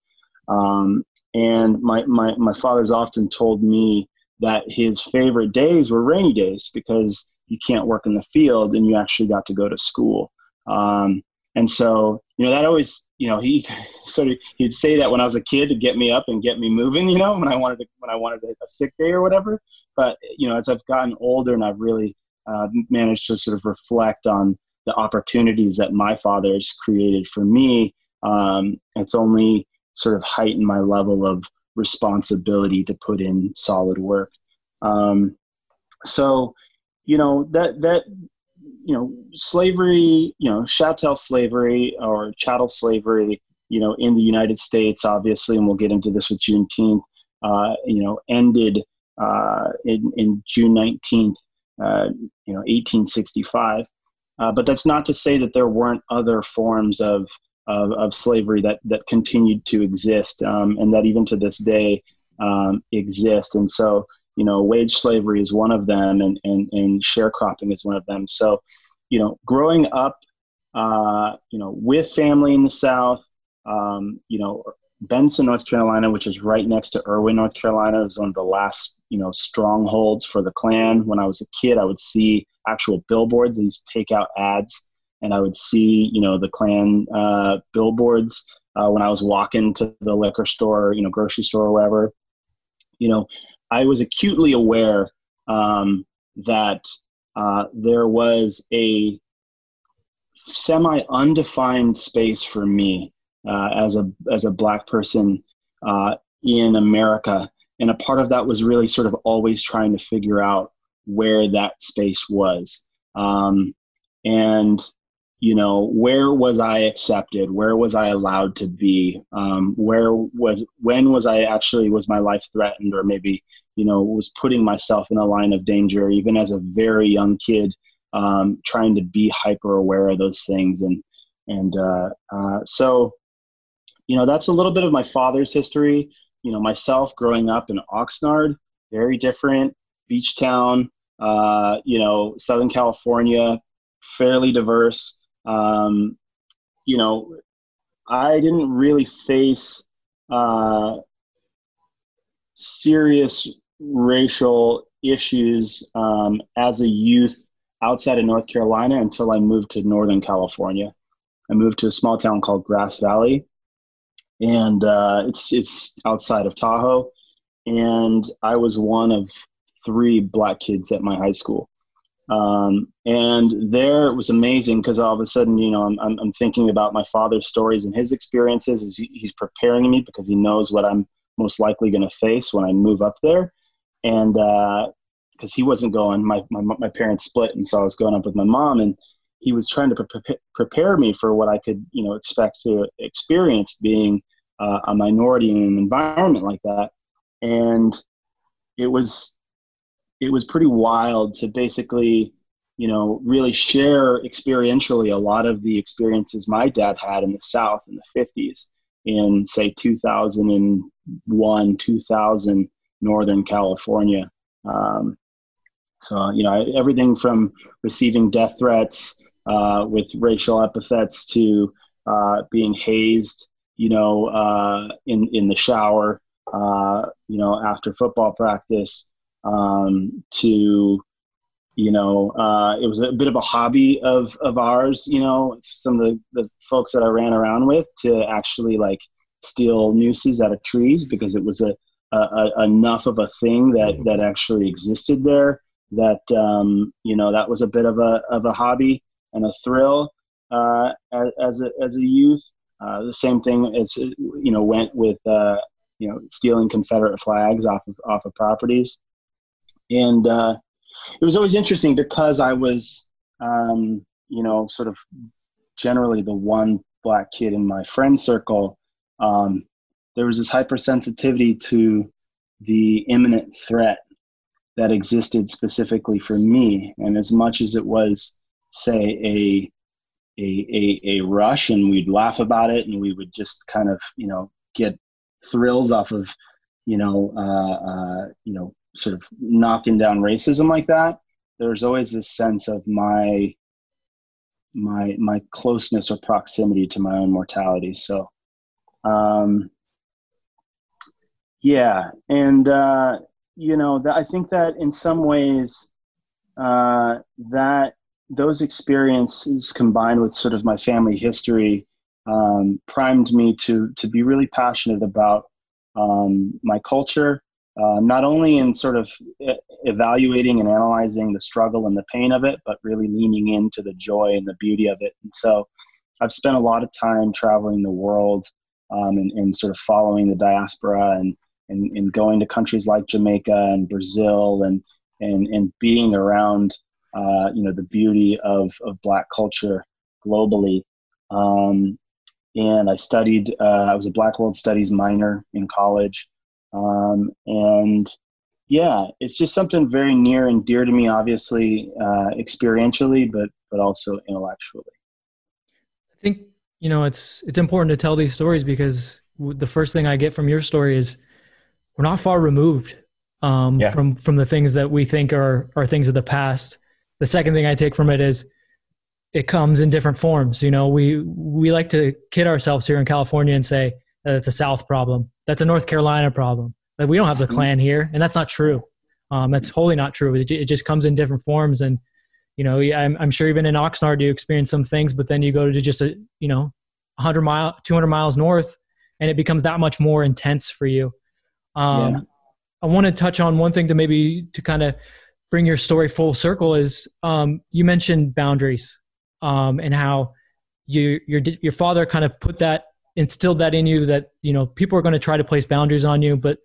Um, and my, my, my father's often told me that his favorite days were rainy days because you can't work in the field and you actually got to go to school. Um, and so, you know, that always, you know, he sort of he'd say that when I was a kid to get me up and get me moving, you know, when I wanted to when I wanted to hit a sick day or whatever. But you know, as I've gotten older and I've really uh, managed to sort of reflect on the opportunities that my father has created for me, um, it's only sort of heightened my level of responsibility to put in solid work. Um, so, you know that that you know slavery, you know chattel slavery or chattel slavery, you know in the United States, obviously, and we'll get into this with Juneteenth. Uh, you know, ended uh, in, in June nineteenth, uh, you know, eighteen sixty five. Uh, but that's not to say that there weren't other forms of of, of slavery that that continued to exist, um, and that even to this day um, exist. And so, you know, wage slavery is one of them, and, and, and sharecropping is one of them. So, you know, growing up, uh, you know, with family in the South, um, you know, Benson, North Carolina, which is right next to Erwin North Carolina, was one of the last, you know, strongholds for the Klan. When I was a kid, I would see actual billboards, these takeout ads, and I would see, you know, the Klan uh, billboards uh, when I was walking to the liquor store, you know, grocery store or wherever. You know, I was acutely aware um, that uh, there was a semi undefined space for me uh, as a as a black person uh, in America, and a part of that was really sort of always trying to figure out where that space was, um, and you know where was I accepted, where was I allowed to be, um, where was when was I actually was my life threatened, or maybe you know, was putting myself in a line of danger, even as a very young kid, um, trying to be hyper aware of those things. And, and uh, uh, so, you know, that's a little bit of my father's history. You know, myself growing up in Oxnard, very different, beach town, uh, you know, Southern California, fairly diverse. Um, you know, I didn't really face uh, serious racial issues um, as a youth outside of North Carolina until I moved to Northern California. I moved to a small town called Grass Valley, and uh, it's it's outside of Tahoe. And I was one of three black kids at my high school. Um, and there it was amazing because all of a sudden, you know, I'm, I'm, I'm, thinking about my father's stories and his experiences as he's preparing me because he knows what I'm most likely going to face when I move up there and because uh, he wasn't going, my, my my parents split, and so I was going up with my mom, and he was trying to pre- prepare me for what I could, you know, expect to experience being uh, a minority in an environment like that, and it was it was pretty wild to basically you know really share experientially a lot of the experiences my dad had in the south in the 50s in say 2001 2000 Northern California. Um, so, you know, everything from receiving death threats uh, with racial epithets to uh, being hazed, you know, uh, in, in the shower, uh, you know, after football practice, um, to, you know, uh, it was a bit of a hobby of, of ours, you know, some of the, the folks that I ran around with to actually like steal nooses out of trees because it was a, enough of a thing that that actually existed there that um, you know that was a bit of a of a hobby and a thrill uh, as a as a youth. Uh, the same thing as you know went with uh, you know stealing Confederate flags off of off of properties, and uh, it was always interesting because I was um, you know sort of generally the one black kid in my friend circle. Um, there was this hypersensitivity to the imminent threat that existed specifically for me. And as much as it was, say, a a, a, a rush and we'd laugh about it and we would just kind of, you know, get thrills off of, you know, uh, uh, you know, sort of knocking down racism like that. There's always this sense of my my my closeness or proximity to my own mortality. So um, yeah, and uh, you know, I think that in some ways, uh, that those experiences combined with sort of my family history um, primed me to to be really passionate about um, my culture, uh, not only in sort of evaluating and analyzing the struggle and the pain of it, but really leaning into the joy and the beauty of it. And so, I've spent a lot of time traveling the world um, and, and sort of following the diaspora and and, and going to countries like Jamaica and Brazil and and and being around uh, you know the beauty of of Black culture globally. Um, and I studied. Uh, I was a Black World Studies minor in college, um, and yeah, it's just something very near and dear to me. Obviously, uh, experientially, but but also intellectually. I think you know it's it's important to tell these stories because the first thing I get from your story is we're not far removed um, yeah. from from the things that we think are are things of the past. The second thing I take from it is it comes in different forms. You know, we we like to kid ourselves here in California and say that it's a South problem, that's a North Carolina problem, that we don't have the mm-hmm. Klan here, and that's not true. Um, that's wholly not true. It, it, just comes in different forms, and you know, I'm, I'm sure even in Oxnard you experience some things, but then you go to just a you know, 100 mile, 200 miles north, and it becomes that much more intense for you. Um, yeah. I want to touch on one thing to maybe to kind of bring your story full circle is um, you mentioned boundaries um, and how you, your your father kind of put that instilled that in you that you know people are going to try to place boundaries on you, but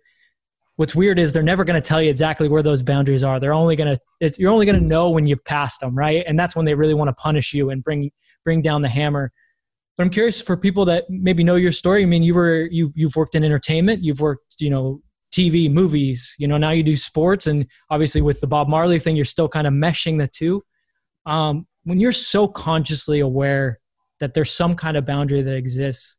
what's weird is they're never going to tell you exactly where those boundaries are. They're only going to it's you're only going to know when you've passed them, right? And that's when they really want to punish you and bring bring down the hammer. But I'm curious for people that maybe know your story. I mean, you were you you've worked in entertainment, you've worked you know TV, movies. You know, now you do sports, and obviously with the Bob Marley thing, you're still kind of meshing the two. Um, when you're so consciously aware that there's some kind of boundary that exists,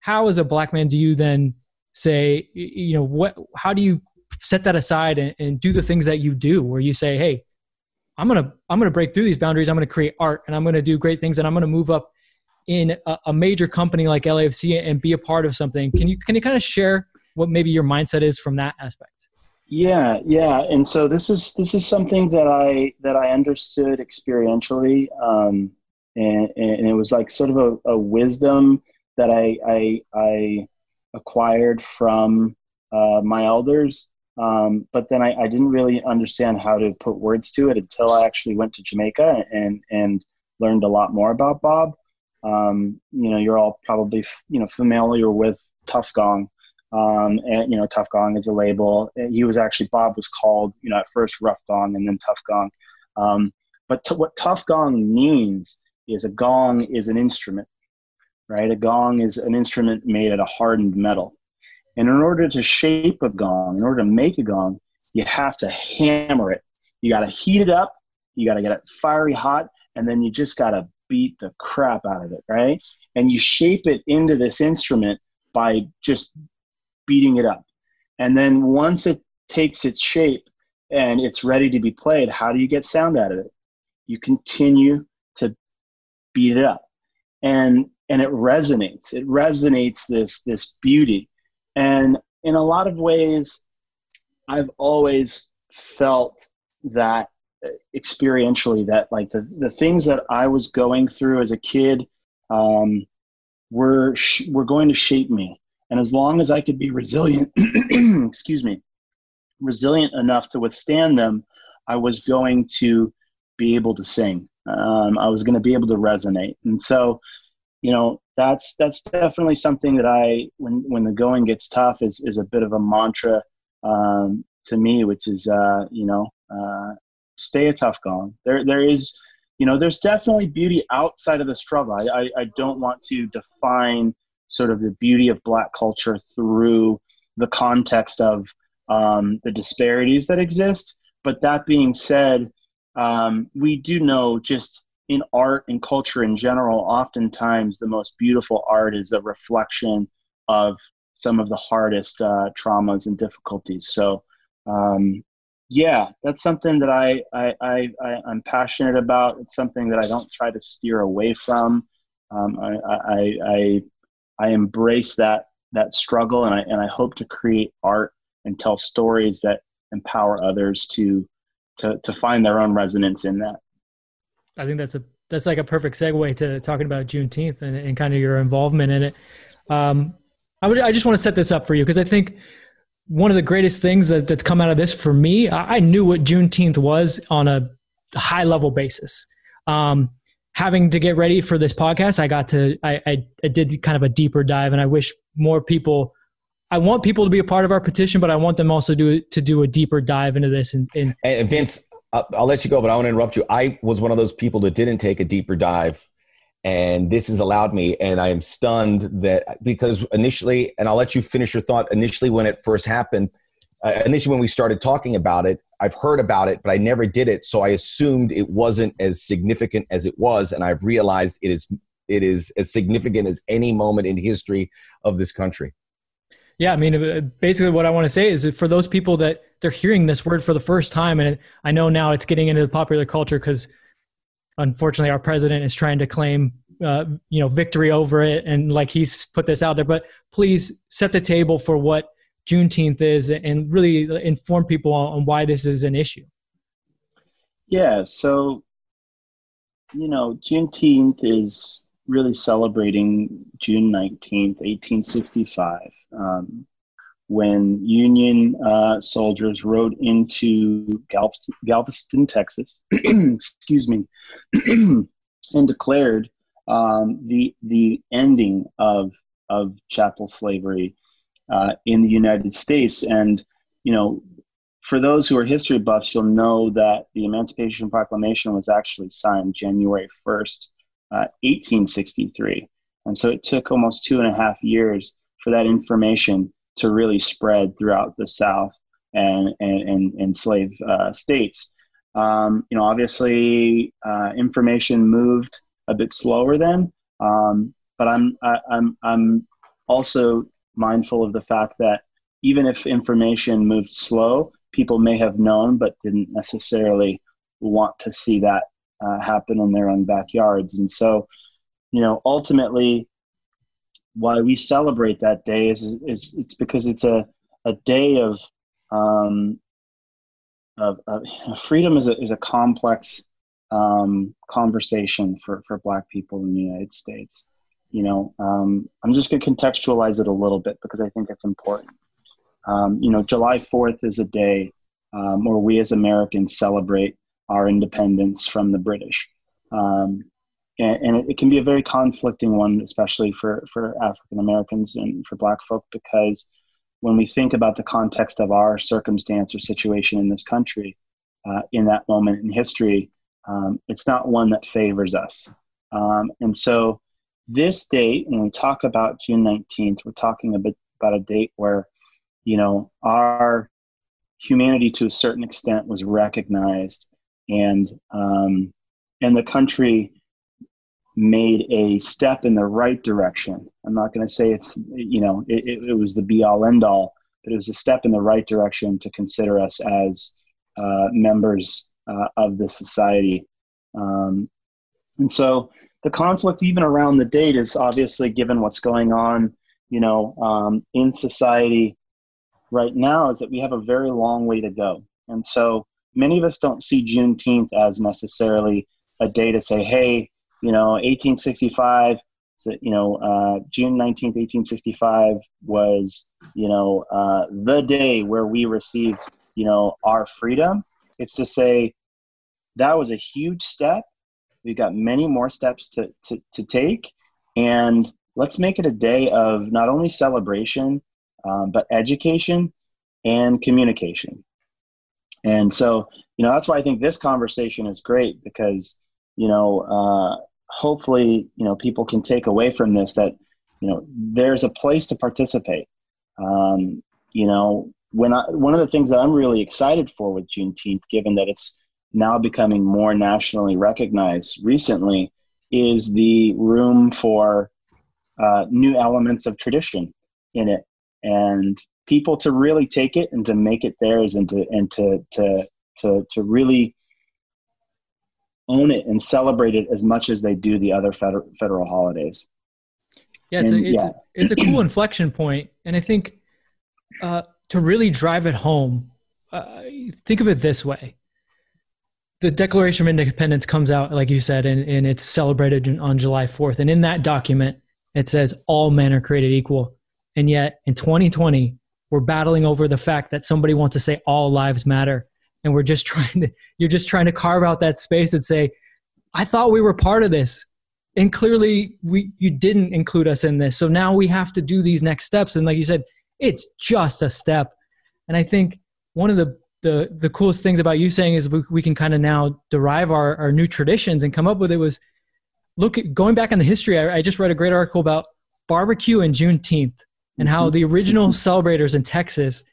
how as a black man do you then say, you know, what? How do you set that aside and, and do the things that you do, where you say, hey, I'm gonna I'm gonna break through these boundaries. I'm gonna create art, and I'm gonna do great things, and I'm gonna move up in a, a major company like LAFC and be a part of something. Can you can you kind of share what maybe your mindset is from that aspect? Yeah yeah. And so this is this is something that i that i understood experientially um, and, and it was like sort of a, a wisdom that i i, I acquired from uh, my elders. Um, but then I, I didn't really understand how to put words to it until i actually went to jamaica and and learned a lot more about bob um, you know you're all probably you know familiar with Tuff Gong um, and you know, Tuff Gong is a label. He was actually Bob was called, you know, at first Rough Gong and then Tuff Gong. Um, but t- what Tuff Gong means is a gong is an instrument, right? A gong is an instrument made out of hardened metal. And in order to shape a gong, in order to make a gong, you have to hammer it. You got to heat it up. You got to get it fiery hot, and then you just got to beat the crap out of it, right? And you shape it into this instrument by just beating it up. And then once it takes its shape and it's ready to be played, how do you get sound out of it? You continue to beat it up. And and it resonates. It resonates this this beauty. And in a lot of ways, I've always felt that experientially that like the, the things that I was going through as a kid um, were sh- were going to shape me and as long as I could be resilient, excuse me, resilient enough to withstand them, I was going to be able to sing. Um, I was going to be able to resonate. And so, you know, that's that's definitely something that I, when when the going gets tough, is is a bit of a mantra um, to me, which is, uh, you know, uh, stay a tough gong. There there is, you know, there's definitely beauty outside of the struggle. I, I, I don't want to define sort of the beauty of black culture through the context of um, the disparities that exist. But that being said, um, we do know just in art and culture in general, oftentimes the most beautiful art is a reflection of some of the hardest uh, traumas and difficulties. So, um, yeah, that's something that I, I, I, I, am passionate about. It's something that I don't try to steer away from. Um, I, I, I, I embrace that that struggle and I and I hope to create art and tell stories that empower others to to to find their own resonance in that. I think that's a that's like a perfect segue to talking about Juneteenth and, and kind of your involvement in it. Um, I would I just want to set this up for you because I think one of the greatest things that, that's come out of this for me, I, knew what Juneteenth was on a high level basis. Um, having to get ready for this podcast, I got to I, I, I did kind of a deeper dive, and I wish more people I want people to be a part of our petition, but I want them also to to do a deeper dive into this. And, and, Vince, I'll let you go, but I want to interrupt you. I was one of those people that didn't take a deeper dive, and this has allowed me. And I am stunned that because initially, and I'll let you finish your thought. Initially, when it first happened, uh, initially when we started talking about it, I've heard about it, but I never did it. So I assumed it wasn't as significant as it was, and I've realized it is it is as significant as any moment in history of this country. Yeah, I mean, uh, basically, what I want to say is for those people that they're hearing this word for the first time, and I know now it's getting into the popular culture because, unfortunately, our president is trying to claim, uh, you know, victory over it, and like he's put this out there. But please set the table for what Juneteenth is, and really inform people on why this is an issue. Yeah, so you know, Juneteenth is really celebrating June 19th, 1865, um, when Union uh, soldiers rode into Galveston, Galveston Texas, excuse me, and declared um, the, the ending of, of chattel slavery uh, in the United States. And, you know, for those who are history buffs, you'll know that the Emancipation Proclamation was actually signed January 1st, 1863. Uh, and so it took almost two and a half years for that information to really spread throughout the South and, and, and, and slave uh, states. Um, you know, obviously, uh, information moved a bit slower then, um, but I'm, I, I'm, I'm also mindful of the fact that even if information moved slow, people may have known but didn't necessarily want to see that uh, happen in their own backyards. And so, you know, ultimately, why we celebrate that day is, is it's because it's a, a day of, um, of, of freedom is a, is a complex um, conversation for, for Black people in the United States. You know, um, I'm just going to contextualize it a little bit because I think it's important. Um, you know, July 4th is a day um, where we as Americans celebrate our independence from the British. Um, and, and it, it, can be a very conflicting one, especially for, for African Americans and for Black folk, because when we think about the context of our circumstance or situation in this country uh, in that moment in history, um, it's not one that favors us. Um, and so, this date, when we talk about June 19th, we're talking a bit about a date where, you know, our humanity to a certain extent was recognized and um, and the country made a step in the right direction. I'm not going to say it's you know it, it, it, was the be all end all, but it was a step in the right direction to consider us as uh, members uh, of the society. Um, and so the conflict, even around the date, is obviously given what's going on, you know, um, in society right now, is that we have a very long way to go. And so many of us don't see Juneteenth as necessarily a day to say, hey, you know, 1865, you know, uh, June 19th, 1865 was, you know, uh, the day where we received, you know, our freedom. It's to say that was a huge step. We've got many more steps to, to, to take. And let's make it a day of not only celebration, um, but education and communication. And so, you know, that's why I think this conversation is great because, you know, uh, hopefully, you know, people can take away from this that, you know, there's a place to participate. Um, you know, when I, one of the things that I'm really excited for with Juneteenth, given that it's now becoming more nationally recognized recently, is the room for uh, new elements of tradition in it. And people to really take it and to make it theirs and to and to to to, to really own it and celebrate it as much as they do the other federal, federal holidays. Yeah, it's, and, a, it's, yeah. A, it's a cool inflection point, and I think uh, to really drive it home, uh, think of it this way: the Declaration of Independence comes out, like you said, and, and it's celebrated on July Fourth, and in that document it says all men are created equal, and yet in 2020 we're battling over the fact that somebody wants to say all lives matter and we're just trying to you're just trying to carve out that space and say i thought we were part of this and clearly we you didn't include us in this so now we have to do these next steps and like you said it's just a step. And I think one of the the the coolest things about you saying is we, we can kind of now derive our, our new traditions and come up with it was look at going back on the history. I, I just read a great article about barbecue and Juneteenth and how mm-hmm. the original celebrators in Texas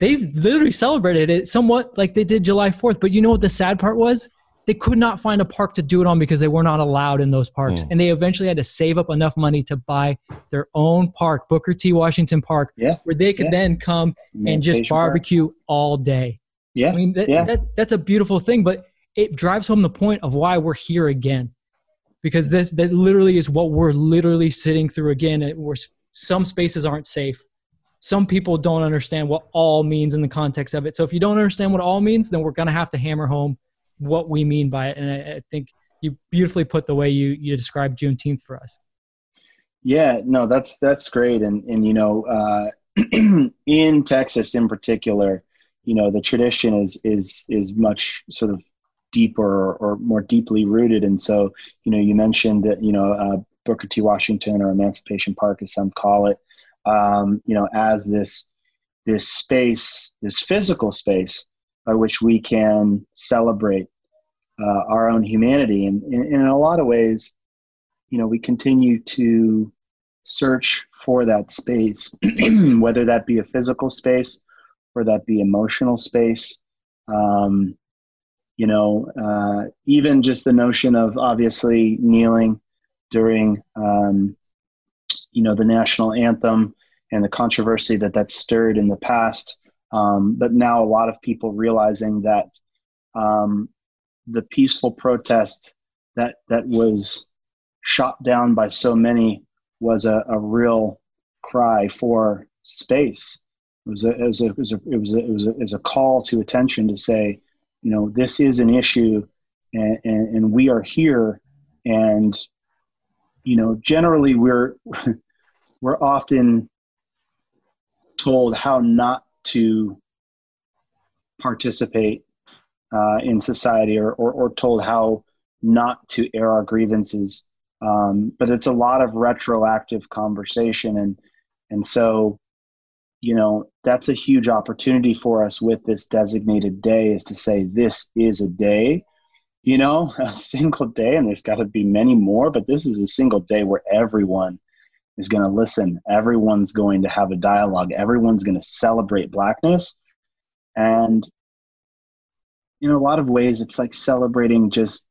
they've literally celebrated it somewhat like they did July 4th. But you know what the sad part was? They could not find a park to do it on because they were not allowed in those parks. Mm. And they eventually had to save up enough money to buy their own park, Booker T. Washington Park, yeah. where they could yeah. then come and just barbecue park. all day. Yeah. I mean, that, yeah. that, that's a beautiful thing, but it drives home the point of why we're here again. Because this that literally is what we're literally sitting through again. Where some spaces aren't safe some people don't understand what all means in the context of it. So if you don't understand what all means, then we're going to have to hammer home what we mean by it. And I, I, think you beautifully put the way you, you described Juneteenth for us. Yeah, no, that's, that's great. And, and, you know, uh, in Texas in particular, you know, the tradition is, is, is much sort of deeper or, more deeply rooted. And so, you know, you mentioned that, you know, uh, Booker T. Washington or Emancipation Park, as some call it, um, you know, as this this space, this physical space by which we can celebrate uh, our own humanity. And, and, in a lot of ways, you know, we continue to search for that space, whether that be a physical space or that be emotional space. Um, you know, uh, even just the notion of obviously kneeling during, um, you know, the national anthem and the controversy that that stirred in the past. Um, but now a lot of people realizing that um, the peaceful protest that that was shot down by so many was a, a real cry for space. It was a, was a, was a, was a, was a, a call to attention to say, you know, this is an issue and, and, and we are here. And, you know, generally we're, we're often told how not to participate uh, in society or, or, or, told how not to air our grievances. Um, but it's a lot of retroactive conversation. And, and so, you know, that's a huge opportunity for us with this designated day is to say, this is a day, you know, a single day, and there's got to be many more, but this is a single day where everyone is going to listen. Everyone's going to have a dialogue. Everyone's going to celebrate blackness. And in a lot of ways, it's like celebrating just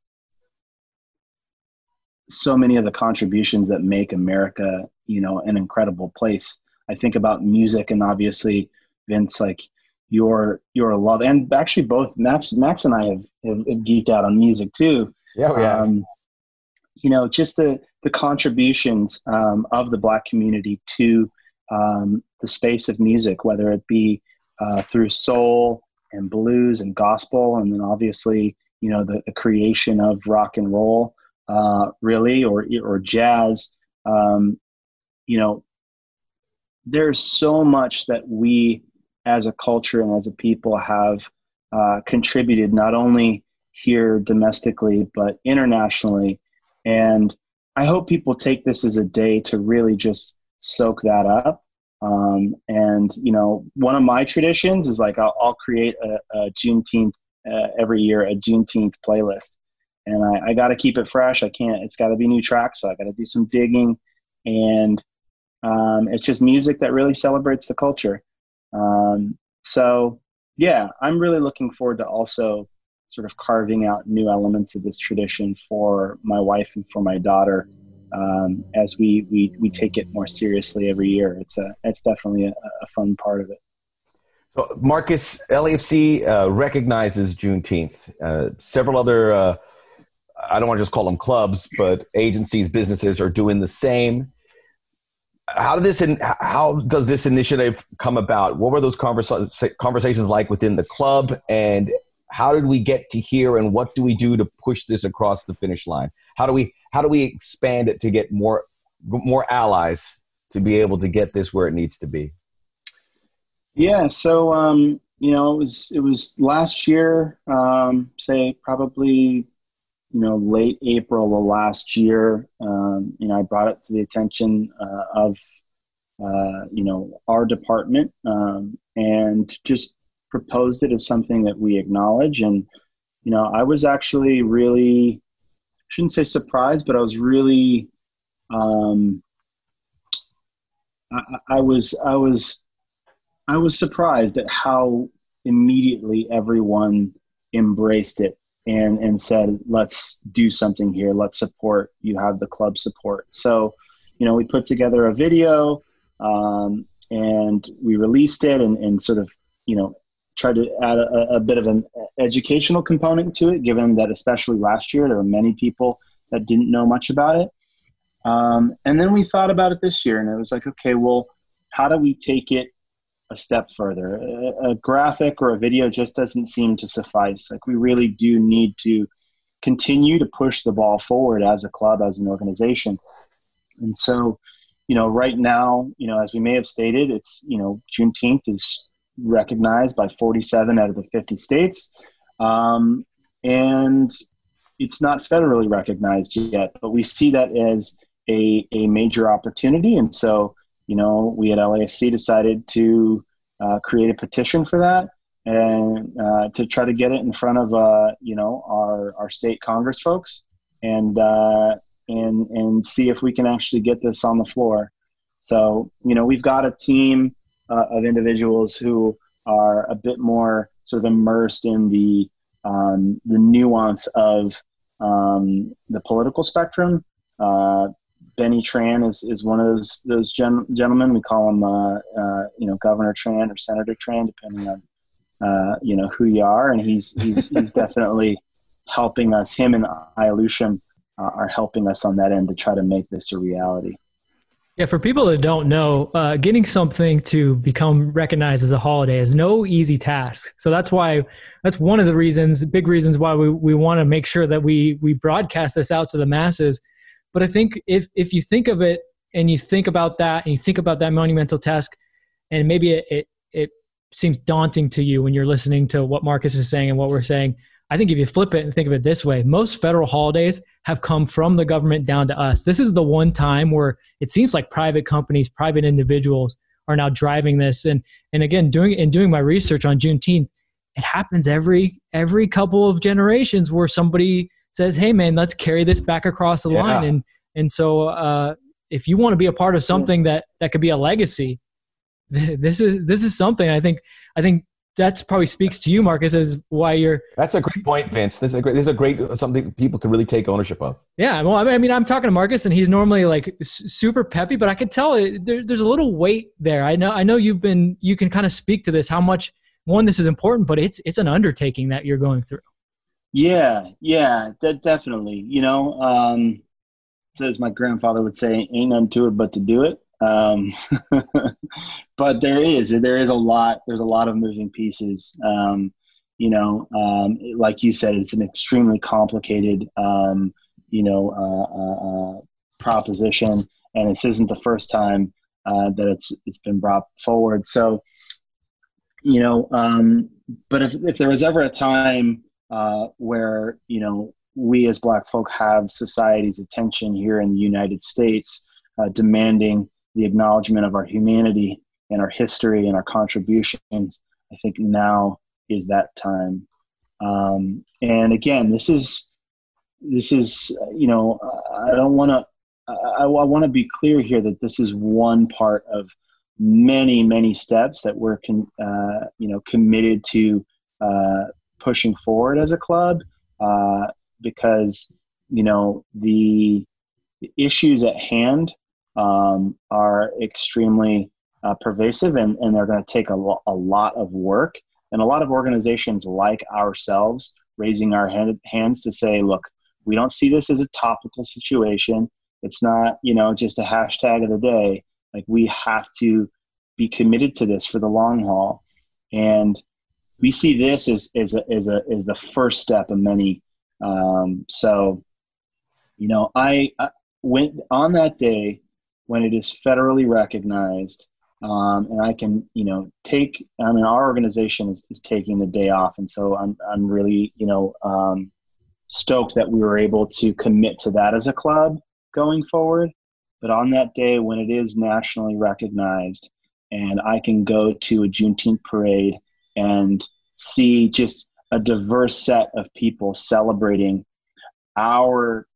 so many of the contributions that make America, you know, an incredible place. I think about music and obviously Vince, like your your love and actually both Max Max and I have, have, have geeked out on music too. Yeah, yeah. Um, you know, just the the contributions um, of the Black community to um, the space of music, whether it be uh, through soul and blues and gospel, and then obviously, you know, the, the creation of rock and roll, uh, really, or or jazz. Um, you know, there's so much that we, as a culture and as a people, have uh, contributed not only here domestically but internationally, and I hope people take this as a day to really just soak that up. Um, and you know, one of my traditions is like I'll, I'll create a, a Juneteenth uh, every year, a Juneteenth playlist, and I, I got to keep it fresh. I can't. It's got to be new tracks, so I got to do some digging, and um, it's just music that really celebrates the culture. Um, so yeah, I'm really looking forward to also sort of carving out new elements of this tradition for my wife and for my daughter um, as we, we we take it more seriously every year. It's a it's definitely a, a fun part of it. So Marcus LAFC uh, recognizes Juneteenth. Uh, several other uh, I don't want to just call them clubs, but agencies, businesses are doing the same. How did this in, how does this initiative come about? What were those conversa- conversations like within the club, and how did we get to here? And what do we do to push this across the finish line? How do we how do we expand it to get more more allies to be able to get this where it needs to be? Yeah so um you know it was it was last year um say probably you know late april of last year um you know i brought it to the attention uh, of uh, you know, our department um, and just proposed it as something that we acknowledge. And, you know, I was actually really, shouldn't say surprised, but I was really, um, I, I was, I was, I was surprised at how immediately everyone embraced it and and said let's do something here. Let's support. You have the club support. So you know we put together a video um, and we released it and, and sort of you know tried to add a, a, bit of an educational component to it given that especially last year there were many people that didn't know much about it. Um, and then we thought about it this year and it was like okay well how do we take it a step further a, a graphic or a video just doesn't seem to suffice like we really do need to continue to push the ball forward as a club as an organization and so you know, right now, you know, as we may have stated, it's, you know, Juneteenth is recognized by 47 out of the 50 states. Um, and it's not federally recognized yet, but we see that as a, a major opportunity. And so, you know, we at LAFC decided to uh, create a petition for that and uh, to try to get it in front of, uh, you know, our, our state Congress folks. And, uh, and and see if we can actually get this on the floor. So you know we've got a team uh, of individuals who are a bit more sort of immersed in the um, the nuance of um, the political spectrum. Uh, Benny Tran is, is one of those those gen- gentlemen. We call him uh, uh you know Governor Tran or Senator Tran, depending on uh, you know who you are, and he's he's he's definitely helping us. Him and Ialusham uh, are helping us on that end to try to make this a reality. Yeah, for people that don't know, uh, getting something to become recognized as a holiday is no easy task. So that's why that's one of the reasons, big reasons why we, we want to make sure that we we broadcast this out to the masses. But I think if if you think of it and you think about that and you think about that monumental task, and maybe it it, it seems daunting to you when you're listening to what Marcus is saying and what we're saying. I think if you flip it and think of it this way, most federal holidays have come from the government down to us. This is the one time where it seems like private companies, private individuals are now driving this. And and again, doing in doing my research on Juneteenth, it happens every every couple of generations where somebody says, "Hey, man, let's carry this back across the yeah. line." And and so, uh, if you want to be a part of something that that could be a legacy, this is this is something I think I think that's probably speaks to you, Marcus, as why you're. That's a great point, Vince. This is a great. This is a great something people can really take ownership of. Yeah, well, I mean, I'm talking to Marcus, and he's normally like super peppy, but I could tell it, there, there's a little weight there. I know, I know you've been, you can kind of speak to this. How much one, this is important, but it's it's an undertaking that you're going through. Yeah, yeah, that definitely. You know, um, as my grandfather would say, "Ain't none to it but to do it." Um, but there is there is a lot. There's a lot of moving pieces. Um, you know, um, like you said, it's an extremely complicated, um, you know, uh, uh, uh, proposition, and this isn't the first time uh, that it's it's been brought forward. So, you know, um, but if if there was ever a time uh, where you know we as Black folk have society's attention here in the United States, uh, demanding the acknowledgement of our humanity and our history and our contributions, I think now is that time. Um, and again, this is this is you know I don't want to I, I want to be clear here that this is one part of many many steps that we're con, uh, you know committed to uh, pushing forward as a club uh, because you know the issues at hand um, are extremely uh, pervasive and, and they're going to take a, lo- a lot of work. And a lot of organizations like ourselves raising our hand, hands to say, look, we don't see this as a topical situation. It's not, you know, just a hashtag of the day. Like we have to be committed to this for the long haul. And we see this as, as, a, as, a, as the first step of many. Um, so, you know, I, I went on that day, when it is federally recognized um, and I can, you know, take. I mean, our organization is, is taking the day off, and so I'm I'm really, you know, um, stoked that we were able to commit to that as a club going forward. But on that day when it is nationally recognized, and I can go to a Juneteenth parade and see just a diverse set of people celebrating our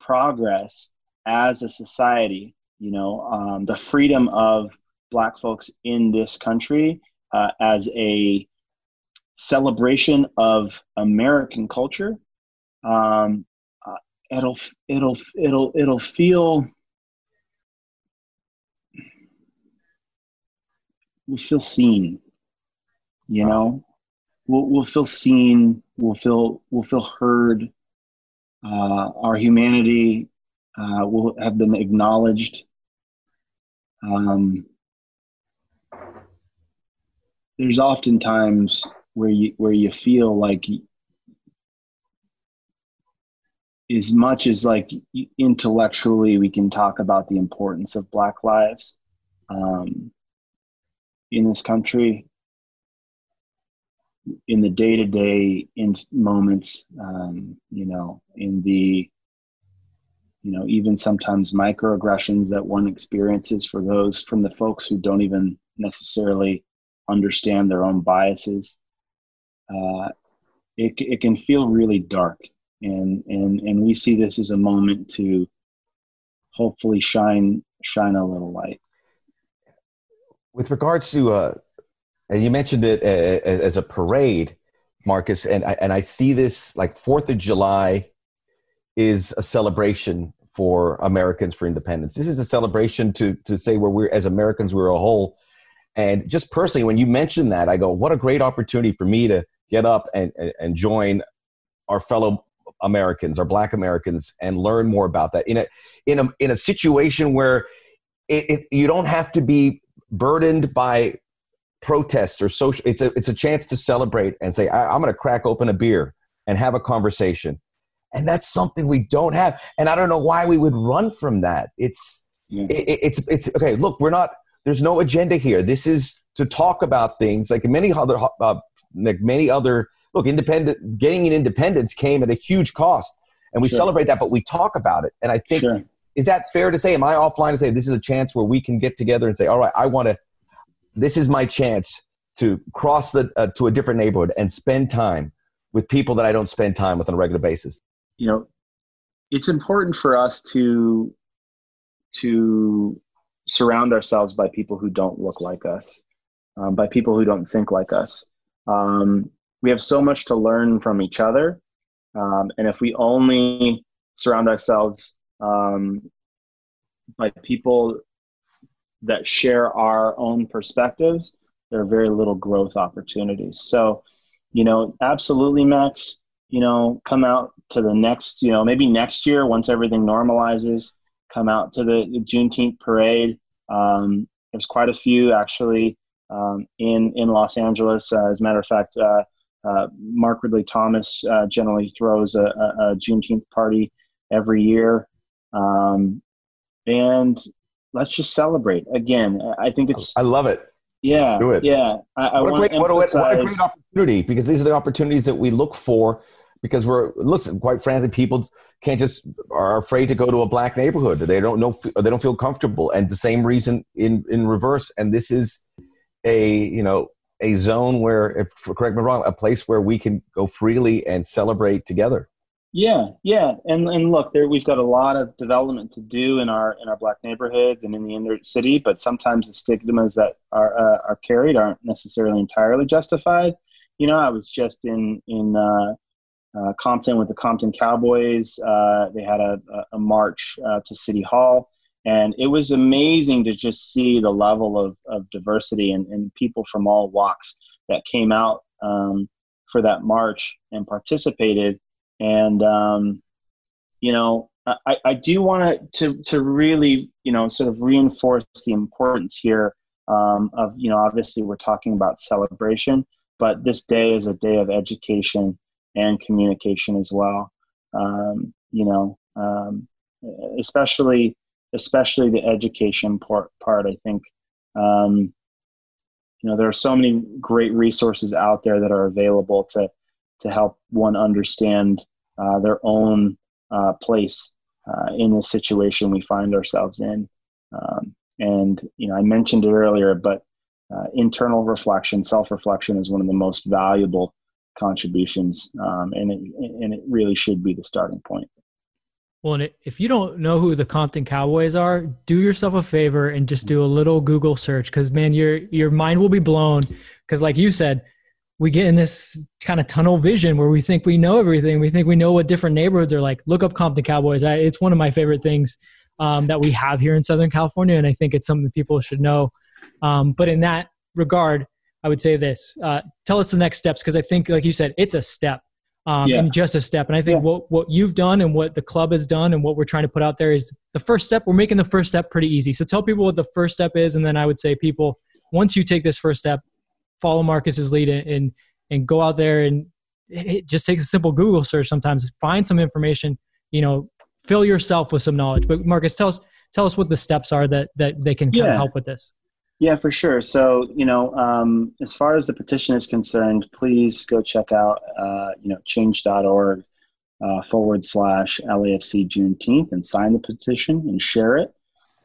progress as a society, you know, um, the freedom of Black folks in this country uh, as a celebration of American culture. Um, uh, it'll it'll it'll it'll feel we feel seen. You know, we'll we'll feel seen. We'll feel we'll feel heard. Uh, our humanity uh, will have been acknowledged. Um, there's often times where you where you feel like as much as like intellectually we can talk about the importance of black lives um, in this country in the day-to-day in moments um, you know in the you know even sometimes microaggressions that one experiences for those from the folks who don't even necessarily understand their own biases uh, it, it can feel really dark. And and and we see this as a moment to hopefully shine shine a little light. With regards to uh and you mentioned it as a parade marcus and I, and I see this like fourth of july is a celebration for americans for independence. This is a celebration to to say where we're as americans we're a whole. And just personally when you mentioned that i go what a great opportunity for me to get up and, and join our fellow Americans, our Black Americans, and learn more about that. In a in a in a situation where it, it, you don't have to be burdened by protests or social. It's a it's a chance to celebrate and say I, am going to crack open a beer and have a conversation, and that's something we don't have. And I don't know why we would run from that. It's yeah. it, it's it's okay. Look, we're not. There's no agenda here. This is to talk about things like many other uh, like many other look independent getting an independence came at a huge cost and we sure. celebrate that but we talk about it and i think sure. is that fair to say am i offline to say this is a chance where we can get together and say all right i want to this is my chance to cross the uh, to a different neighborhood and spend time with people that i don't spend time with on a regular basis you know it's important for us to to surround ourselves by people who don't look like us um, by people who don't think like us um, we have so much to learn from each other. Um, and if we only surround ourselves um, by people that share our own perspectives, there are very little growth opportunities. So, you know, absolutely, Max, you know, come out to the next, you know, maybe next year once everything normalizes, come out to the, the Juneteenth parade. Um, there's quite a few actually um, in in Los Angeles. Uh, as a matter of fact, uh, uh, Mark Ridley Thomas uh, generally throws a, a, a, Juneteenth party every year, um, and let's just celebrate again. I think it's. I love it. Yeah, do it. Yeah, I, I what, a great, what, a, what a great opportunity because these are the opportunities that we look for because we're listen quite frankly people can't just are afraid to go to a black neighborhood they don't know they don't feel comfortable and the same reason in in reverse and this is a you know a zone where, if, correct me wrong, a place where we can go freely and celebrate together. Yeah, yeah, and and look, there we've got a lot of development to do in our in our black neighborhoods and in the inner city, but sometimes the stigmas that are uh, are carried aren't necessarily entirely justified. You know, I was just in in uh, uh, Compton with the Compton Cowboys. Uh, they had a, a march uh, to City Hall, and it was amazing to just see the level of, of diversity and, and people from all walks that came out um, for that march and participated and um, you know I, I do want to to really you know sort of reinforce the importance here um, of you know obviously we're talking about celebration but this day is a day of education and communication as well um, you know um, especially especially the education part. part I think um, you know there are so many great resources out there that are available to to help one understand their own uh, place uh, in the situation we find ourselves in. Um, and you know, I mentioned it earlier, but uh, internal reflection, self-reflection, is one of the most valuable contributions, um, and it and it really should be the starting point. Well, and if you don't know who the Compton Cowboys are, do yourself a favor and just do a little Google search because man, your your mind will be blown. Because like you said, we get in this kind of tunnel vision where we think we know everything. We think we know what different neighborhoods are like. Look up Compton Cowboys. I, it's one of my favorite things um, that we have here in Southern California, and I think it's something people should know. Um, but in that regard, I would say this: uh, tell us the next steps because I think, like you said, it's a step um, yeah. and just a step. And I think yeah. what what you've done and what the club has done and what we're trying to put out there is the first step. We're making the first step pretty easy. So tell people what the first step is, and then I would say people once you take this first step, follow Marcus's lead and and go out there and it just takes a simple Google search. Sometimes find some information. You know, fill yourself with some knowledge. But Marcus, tell us tell us what the steps are that that they can kind yeah. of help with this. Yeah, for sure. So, you know, um, as far as the petition is concerned, please go check out, uh, you know, change.org uh, forward slash LAFC Juneteenth and sign the petition and share it.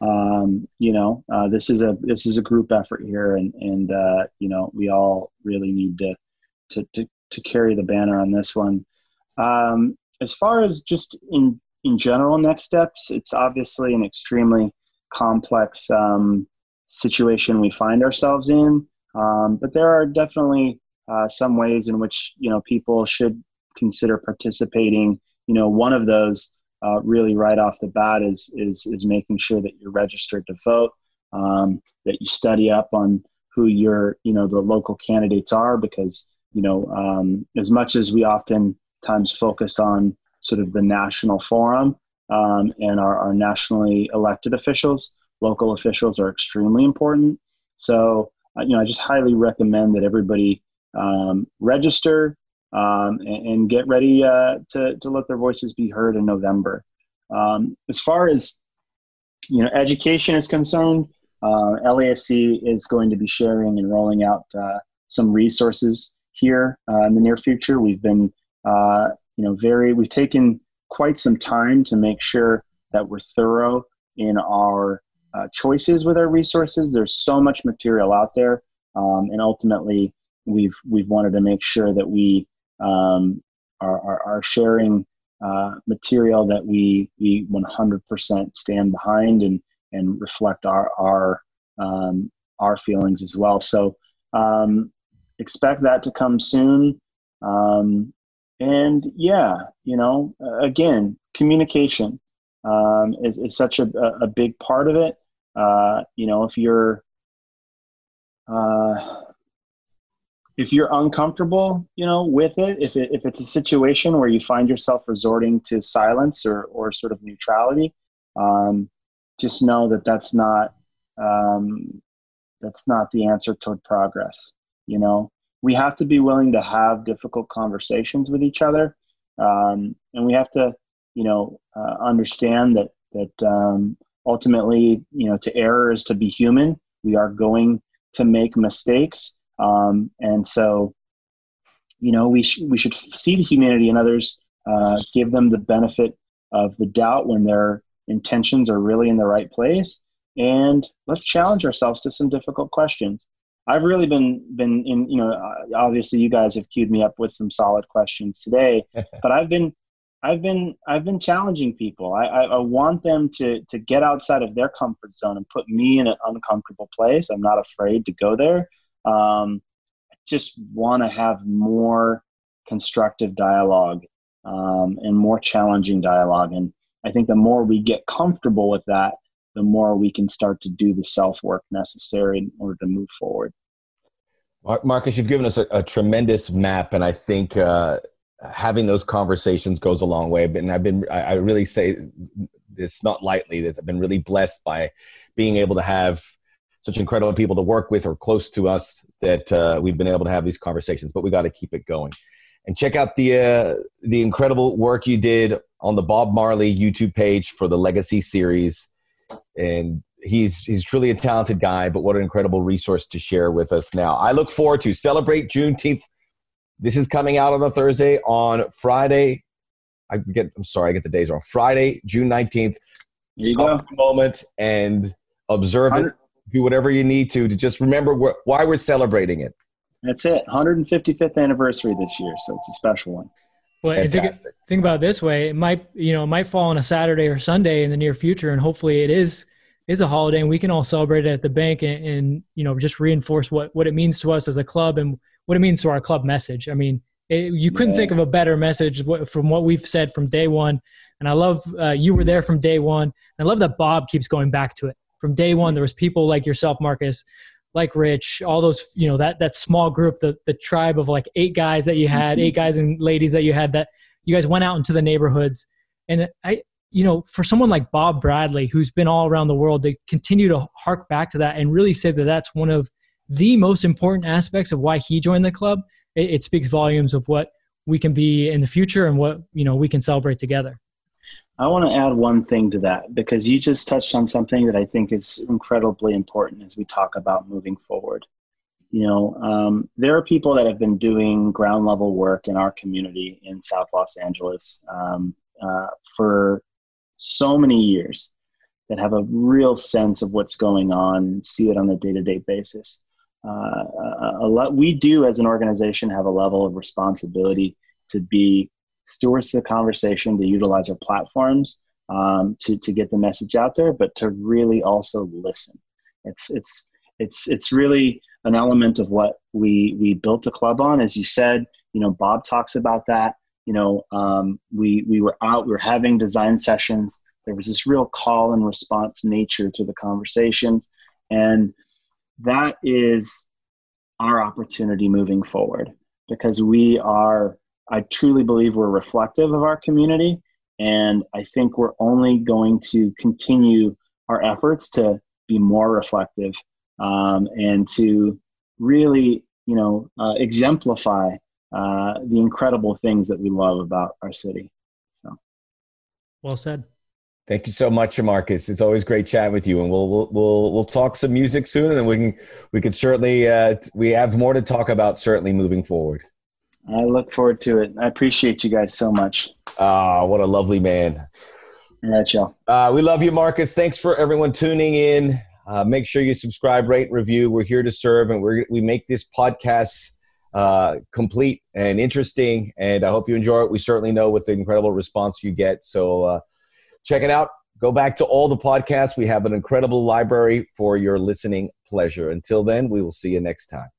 Um, you know, uh, this is a this is a group effort here, and and uh, you know, we all really need to to to, to carry the banner on this one. Um, as far as just in in general next steps, it's obviously an extremely complex. Um, situation we find ourselves in. Um, but there are definitely uh, some ways in which you know people should consider participating. You know, one of those uh, really right off the bat is is is making sure that you're registered to vote, um, that you study up on who your you know the local candidates are, because you know um, as much as we oftentimes focus on sort of the national forum um, and our, our nationally elected officials local officials are extremely important. So, uh, you know, I just highly recommend that everybody um, register um, and, and, get ready uh, to, to let their voices be heard in November. Um, as far as, you know, education is concerned, uh, LAFC is going to be sharing and rolling out uh, some resources here uh, in the near future. We've been, uh, you know, very, we've taken quite some time to make sure that we're thorough in our uh, choices with our resources. There's so much material out there, um, and ultimately, we've we've wanted to make sure that we um, are, are, are, sharing uh, material that we we 100% stand behind and and reflect our our um, our feelings as well. So um, expect that to come soon. Um, and yeah, you know, again, communication um, is, is such a, a big part of it. Uh, you know, if you're uh, if you're uncomfortable, you know, with it, if it, if it's a situation where you find yourself resorting to silence or or sort of neutrality, um, just know that that's not um, that's not the answer toward progress. You know, we have to be willing to have difficult conversations with each other, um, and we have to, you know, uh, understand that that um, ultimately, you know, to error is to be human. We are going to make mistakes. Um, and so, you know, we, sh- we should see the humanity in others, uh, give them the benefit of the doubt when their intentions are really in the right place. And let's challenge ourselves to some difficult questions. I've really been been in you know obviously you guys have queued me up with some solid questions today, but I've been I've been I've been challenging people. I, I, I, want them to to get outside of their comfort zone and put me in an uncomfortable place. I'm not afraid to go there. Um, I just want to have more constructive dialogue um, and more challenging dialogue. And I think the more we get comfortable with that, the more we can start to do the self work necessary in order to move forward. Marcus, you've given us a, a tremendous map, and I think. Uh, having those conversations goes a long way. And I've been, I really say this not lightly, that I've been really blessed by being able to have such incredible people to work with or close to us that uh, we've been able to have these conversations, but we got to keep it going. And check out the, uh, the incredible work you did on the Bob Marley YouTube page for the Legacy series. And he's he's truly a talented guy, but what an incredible resource to share with us now. I look forward to celebrate Juneteenth this is coming out on a Thursday. On Friday, I get. I'm sorry, I get the days wrong. Friday, June nineteenth. You go. moment and observe it. Do whatever you need to to just remember wh- why we're celebrating it. That's it. 155th anniversary this year, so it's a special one. Well, and think, think about it this way: it might, you know, it might fall on a Saturday or Sunday in the near future, and hopefully, it is is a holiday, and we can all celebrate it at the bank, and, and you know, just reinforce what what it means to us as a club and what it means to our club message. I mean, it, you couldn't yeah. think of a better message from what we've said from day one. And I love uh, you were there from day one. I love that Bob keeps going back to it. From day one, there was people like yourself, Marcus, like Rich, all those, you know, that that small group, the the tribe of like eight guys that you had, eight mm-hmm. guys and ladies that you had that you guys went out into the neighborhoods. And I, you know, for someone like Bob Bradley, who's been all around the world, to continue to hark back to that and really say that that's one of the most important aspects of why he joined the club, it, it speaks volumes of what we can be in the future and what you know we can celebrate together. I want to add one thing to that because you just touched on something that I think is incredibly important as we talk about moving forward. You know, um, there are people that have been doing ground level work in our community in South Los Angeles um, uh, for so many years that have a real sense of what's going on see it on a day to day basis. Uh, a lot, we do as an organization have a level of responsibility to be stewards the conversation, to utilize our platforms um, to, to get the message out there, but to really also listen. It's, it's, it's, it's really an element of what we, we built the club on. As you said, you know, Bob talks about that. You know, um, we, we were out, we were having design sessions. There was this real call and response nature to the conversations. And that is our opportunity moving forward because we are I truly believe we're reflective of our community. And I think we're only going to continue our efforts to be more reflective um, and to really, you know, uh, exemplify uh, the incredible things that we love about our city. So, well said. Thank you so much, Marcus. It's always great chatting with you, and we'll we'll we'll, we'll talk some music soon, and then we can we can certainly uh, we have more to talk about certainly moving forward. I look forward to it. I appreciate you guys so much. Ah, what a lovely man. All right, y'all. Uh, we love you, Marcus. Thanks for everyone tuning in. Uh, make sure you subscribe, rate, review. We're here to serve, and we we make this podcast uh, complete and interesting. And I hope you enjoy it. We certainly know with the incredible response you get. So uh, check it out. Go back to all the podcasts. We have an incredible library for your listening pleasure. Until then, we will see you next time.